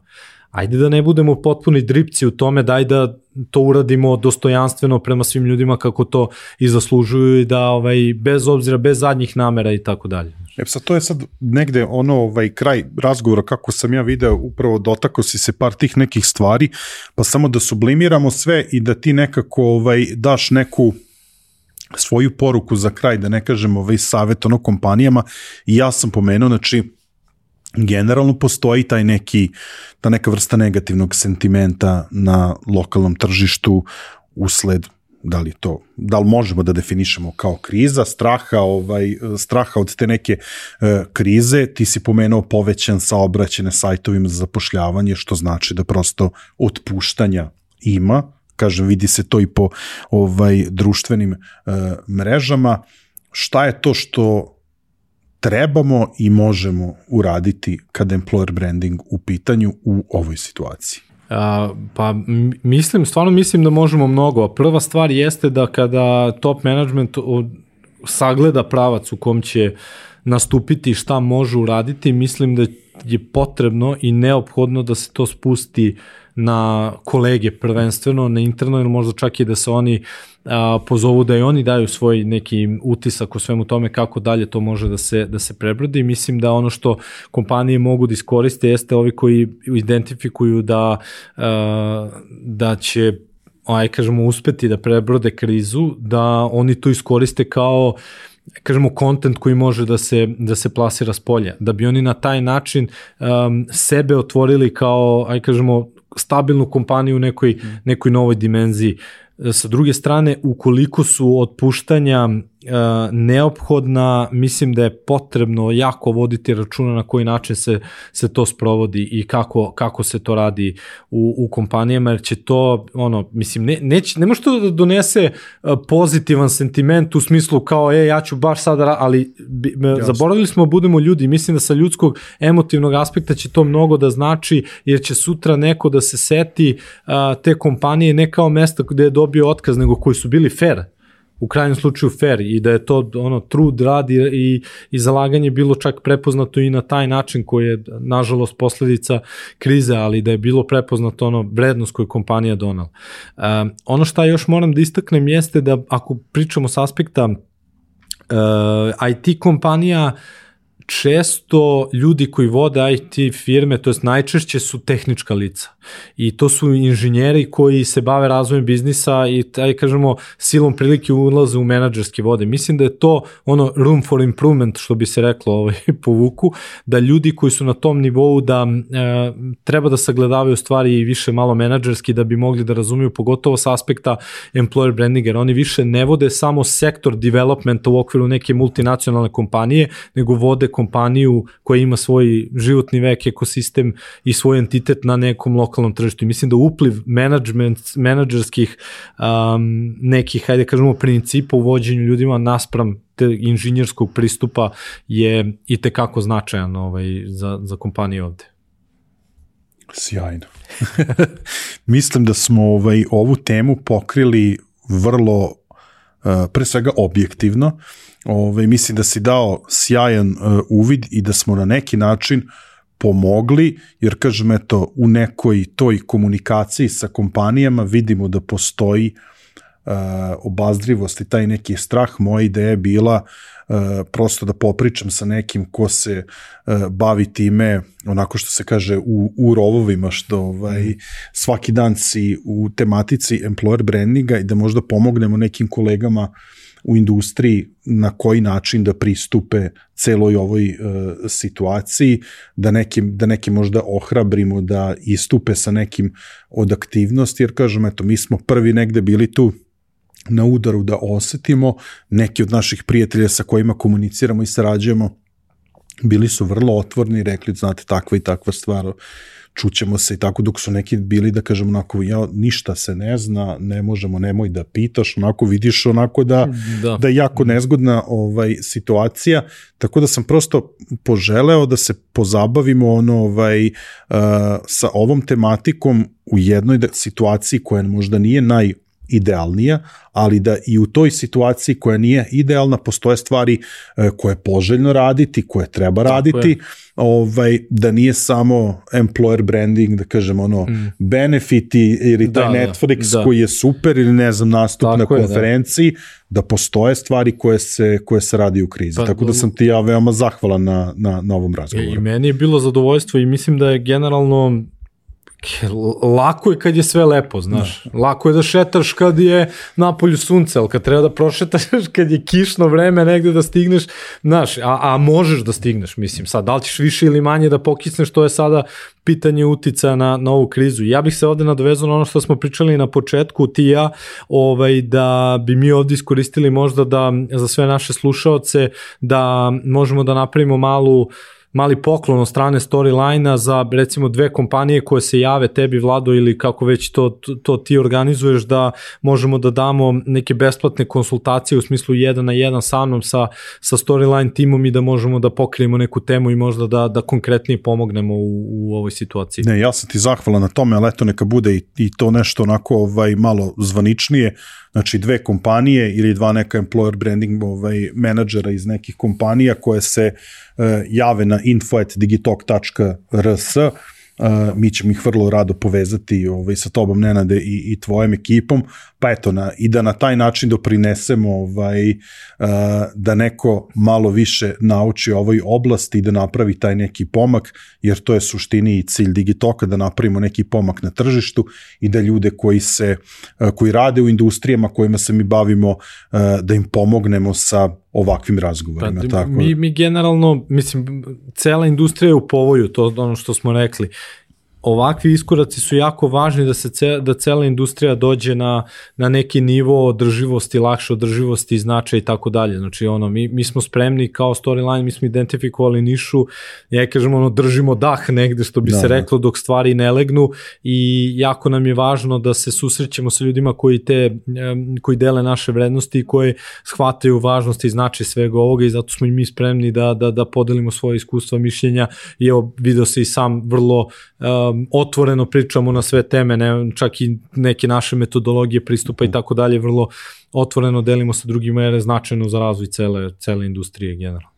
Ajde da ne budemo potpuni dripci u tome, daj da to uradimo dostojanstveno prema svim ljudima kako to i zaslužuju i da ovaj, bez obzira, bez zadnjih namera i tako dalje. E sad to je sad negde ono ovaj kraj razgovora kako sam ja video upravo dotako si se par tih nekih stvari pa samo da sublimiramo sve i da ti nekako ovaj daš neku svoju poruku za kraj da ne kažem ovaj savet ono kompanijama i ja sam pomenuo znači generalno postoji taj neki, ta neka vrsta negativnog sentimenta na lokalnom tržištu usled da li to, da li možemo da definišemo kao kriza, straha, ovaj, straha od te neke e, krize, ti si pomenuo povećan saobraćene sajtovima za zapošljavanje, što znači da prosto otpuštanja ima, kažem, vidi se to i po ovaj društvenim e, mrežama. Šta je to što trebamo i možemo uraditi kada employer branding u pitanju u ovoj situaciji? A, pa mislim, stvarno mislim da možemo mnogo. Prva stvar jeste da kada top management sagleda pravac u kom će nastupiti šta može uraditi, mislim da je potrebno i neophodno da se to spusti na kolege prvenstveno, na interno, ili možda čak i da se oni a, pozovu da i oni daju svoj neki utisak o svemu tome kako dalje to može da se, da se prebrodi. Mislim da ono što kompanije mogu da iskoriste jeste ovi koji identifikuju da, a, da će aj kažemo uspeti da prebrode krizu, da oni to iskoriste kao kažemo kontent koji može da se da se plasira s polja da bi oni na taj način um, sebe otvorili kao aj kažemo stabilnu kompaniju u nekoj mm. nekoj novoj dimenziji sa druge strane ukoliko su otpuštanja E, neophodna, mislim da je potrebno jako voditi računa na koji način se, se to sprovodi i kako, kako se to radi u, u kompanijama, jer će to, ono, mislim, ne, neć, ne može to da donese e, pozitivan sentiment u smislu kao, e, ja ću baš sada, ali bi, zaboravili smo budemo ljudi, mislim da sa ljudskog emotivnog aspekta će to mnogo da znači, jer će sutra neko da se seti a, te kompanije ne kao mesta gde je dobio otkaz, nego koji su bili fair, u krajnjem slučaju fair i da je to ono trud, rad i, i, i zalaganje bilo čak prepoznato i na taj način koji je nažalost posledica krize, ali da je bilo prepoznato ono vrednost koju kompanija donala. Um, ono šta još moram da istaknem jeste da ako pričamo s aspekta uh, IT kompanija uh, često ljudi koji vode IT firme, to jest najčešće su tehnička lica. I to su inženjeri koji se bave razvojem biznisa i taj, kažemo, silom prilike ulaze u menadžerske vode. Mislim da je to ono room for improvement, što bi se reklo ovaj, po vuku, da ljudi koji su na tom nivou da e, treba da sagledavaju stvari i više malo menadžerski da bi mogli da razumiju, pogotovo sa aspekta employer branding, jer oni više ne vode samo sektor developmenta u okviru neke multinacionalne kompanije, nego vode kompaniju koja ima svoj životni vek, ekosistem i svoj entitet na nekom lokalnom tržištu. I mislim da upliv management, menadžerskih um, nekih, hajde da kažemo, principa u vođenju ljudima naspram te inženjerskog pristupa je i tekako značajan ovaj, za, za kompaniju ovde. Sjajno. Mislim da smo ovaj ovu temu pokrili vrlo uh, pre svega objektivno Ove, mislim da si dao sjajan uh, uvid i da smo na neki način pomogli, jer kažem eto, u nekoj toj komunikaciji sa kompanijama vidimo da postoji obazrivost i taj neki strah, moja ideja je bila uh, prosto da popričam sa nekim ko se uh, bavi time, onako što se kaže u, u rovovima, što ovaj, mm. svaki dan si u tematici employer brandinga i da možda pomognemo nekim kolegama uh, u industriji na koji način da pristupe celoj ovoj uh, situaciji, da neke, da neke možda ohrabrimo da istupe sa nekim od aktivnosti, jer kažem, eto, mi smo prvi negde bili tu na udaru da osetimo, neki od naših prijatelja sa kojima komuniciramo i sarađujemo, bili su vrlo otvorni i rekli, znate, takva i takva stvar, čućemo se i tako dok su neki bili da kažem onako ja ništa se ne zna, ne možemo, nemoj da pitaš, onako vidiš onako da da, da je jako nezgodna ovaj situacija, tako da sam prosto poželeo da se pozabavimo ono ovaj uh, sa ovom tematikom u jednoj da, situaciji koja možda nije naj idealnija, ali da i u toj situaciji koja nije idealna postoje stvari uh, koje je poželjno raditi, koje treba raditi. Je ovaj, da nije samo employer branding, da kažem ono, mm. benefiti ili taj da, da Netflix da, koji je super ili ne znam nastup Tako na konferenciji, je, da. da postoje stvari koje se, koje se radi u krizi. Pa, Tako da sam ti ja veoma zahvalan na, na, na ovom razgovoru. I meni je bilo zadovoljstvo i mislim da je generalno lako je kad je sve lepo, znaš. Da. Lako je da šetaš kad je napolju sunce, ali kad treba da prošetaš kad je kišno vreme negde da stigneš, znaš, a, a možeš da stigneš, mislim, sad, da li ćeš više ili manje da pokisneš, to je sada pitanje utica na, na ovu krizu. Ja bih se ovde nadovezao na ono što smo pričali na početku, ti ja, ovaj, da bi mi ovde iskoristili možda da za sve naše slušaoce, da možemo da napravimo malu mali poklon od strane storyline-a za recimo dve kompanije koje se jave tebi Vlado ili kako već to, to, to ti organizuješ da možemo da damo neke besplatne konsultacije u smislu jedan na jedan sa mnom sa, sa storyline timom i da možemo da pokrijemo neku temu i možda da, da konkretnije pomognemo u, u ovoj situaciji. Ne, ja sam ti zahvalan na tome, ali eto neka bude i, i to nešto onako ovaj, malo zvaničnije, znači dve kompanije ili dva neka employer branding ovaj, menadžera iz nekih kompanija koje se uh, jave na info.digitalk.rs Uh, mi ćemo ih vrlo rado povezati ovaj, sa tobom, Nenade, i, i tvojom ekipom, pa eto, na, i da na taj način doprinesemo ovaj, uh, da neko malo više nauči ovoj oblasti i da napravi taj neki pomak, jer to je suštini i cilj Digitoka, da napravimo neki pomak na tržištu i da ljude koji se, uh, koji rade u industrijama kojima se mi bavimo, uh, da im pomognemo sa ovakvim razgovorima. Pa, tako. Mi, mi generalno, mislim, cela industrija je u povoju, to ono što smo rekli ovakvi iskoraci su jako važni da se ce, da cela industrija dođe na, na neki nivo održivosti, lakše održivosti, značaja i tako dalje. Znači ono mi mi smo spremni kao storyline, mi smo identifikovali nišu, ja kažem ono držimo dah negde što bi da, se da. reklo dok stvari ne legnu i jako nam je važno da se susrećemo sa ljudima koji te koji dele naše vrednosti i koji shvataju važnost i značaj svega ovoga i zato smo i mi spremni da da da podelimo svoje iskustva, mišljenja i evo video se i sam vrlo Um, otvoreno pričamo na sve teme, ne, čak i neke naše metodologije pristupa i tako dalje, vrlo otvoreno delimo sa drugima jer je značajno za razvoj cele, cele industrije generalno.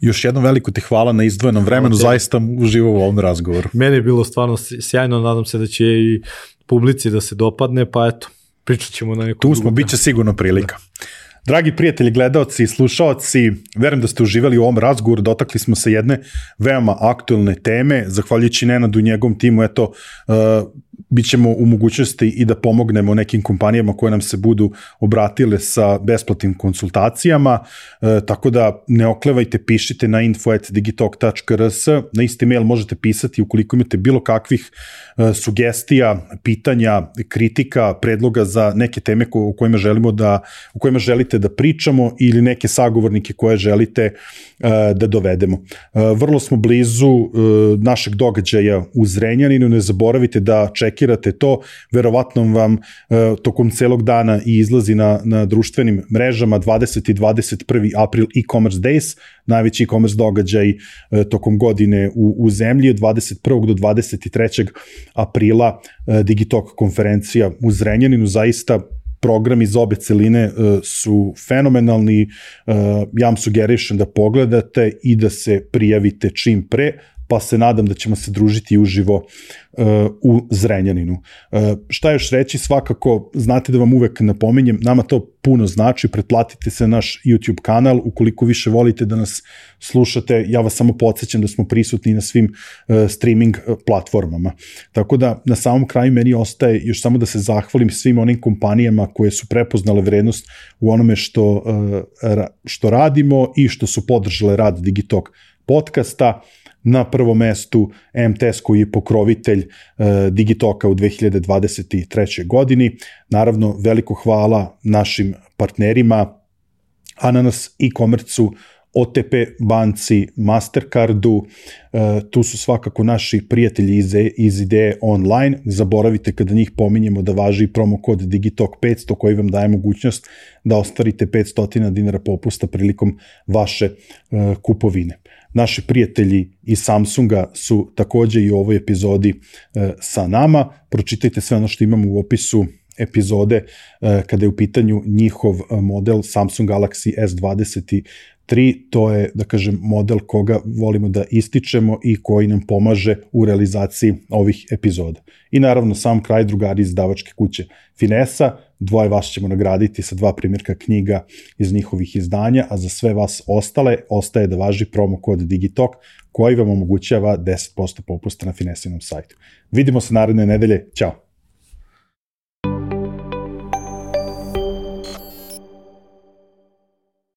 Još jednom veliko ti hvala na izdvojenom vremenu, okay. zaista uživo u ovom razgovoru. Meni je bilo stvarno sjajno, nadam se da će i publici da se dopadne, pa eto, pričat ćemo na neku Tu smo, bit će sigurno prilika. Da. Dragi prijatelji, gledalci i slušalci, verujem da ste uživali u ovom razgovoru, dotakli smo se jedne veoma aktuelne teme, zahvaljujući Nenadu i njegovom timu, eto, uh, bit ćemo u mogućnosti i da pomognemo nekim kompanijama koje nam se budu obratile sa besplatnim konsultacijama, e, tako da ne oklevajte, pišite na info.digitalk.rs, na isti mail možete pisati ukoliko imate bilo kakvih e, sugestija, pitanja, kritika, predloga za neke teme ko, o kojima želimo da, o kojima želite da pričamo ili neke sagovornike koje želite e, da dovedemo. E, vrlo smo blizu e, našeg događaja u Zrenjaninu, ne zaboravite da čekirate to, verovatno vam e, tokom celog dana i izlazi na, na društvenim mrežama 20. i 21. april e-commerce days, najveći e-commerce događaj e, tokom godine u, u zemlji od 21. do 23. aprila e, Digitalk konferencija u Zrenjaninu, zaista programi iz obe celine uh, su fenomenalni, uh, ja vam sugerišem da pogledate i da se prijavite čim pre, pa se nadam da ćemo se družiti uživo uh, u Zrenjaninu. Uh, šta još reći, svakako znate da vam uvek napominjem, nama to puno znači, pretplatite se na naš YouTube kanal, ukoliko više volite da nas slušate, ja vas samo podsjećam da smo prisutni na svim uh, streaming platformama. Tako da na samom kraju meni ostaje još samo da se zahvalim svim onim kompanijama koje su prepoznale vrednost u onome što, uh, što radimo i što su podržale rad Digitalk podcasta. Na prvom mestu MTS koji je pokrovitelj uh, Digitoka u 2023. godini. Naravno, veliko hvala našim partnerima Ananas e-commerce-u, OTP banci, Mastercardu, e, tu su svakako naši prijatelji iz, iz ideje online. Ne zaboravite kada njih pominjemo da važi promo kod Digitalk 500 koji vam daje mogućnost da ostvarite 500 dinara popusta prilikom vaše e, kupovine. Naši prijatelji iz Samsunga su takođe i u ovoj epizodi e, sa nama. Pročitajte sve ono što imamo u opisu epizode kada je u pitanju njihov model Samsung Galaxy S20 3, to je, da kažem, model koga volimo da ističemo i koji nam pomaže u realizaciji ovih epizoda. I naravno, sam kraj drugari iz davačke kuće Finesa, dvoje vas ćemo nagraditi sa dva primjerka knjiga iz njihovih izdanja, a za sve vas ostale ostaje da važi promo kod Digitalk koji vam omogućava 10% popusta na Finesinom sajtu. Vidimo se naredne nedelje, ćao!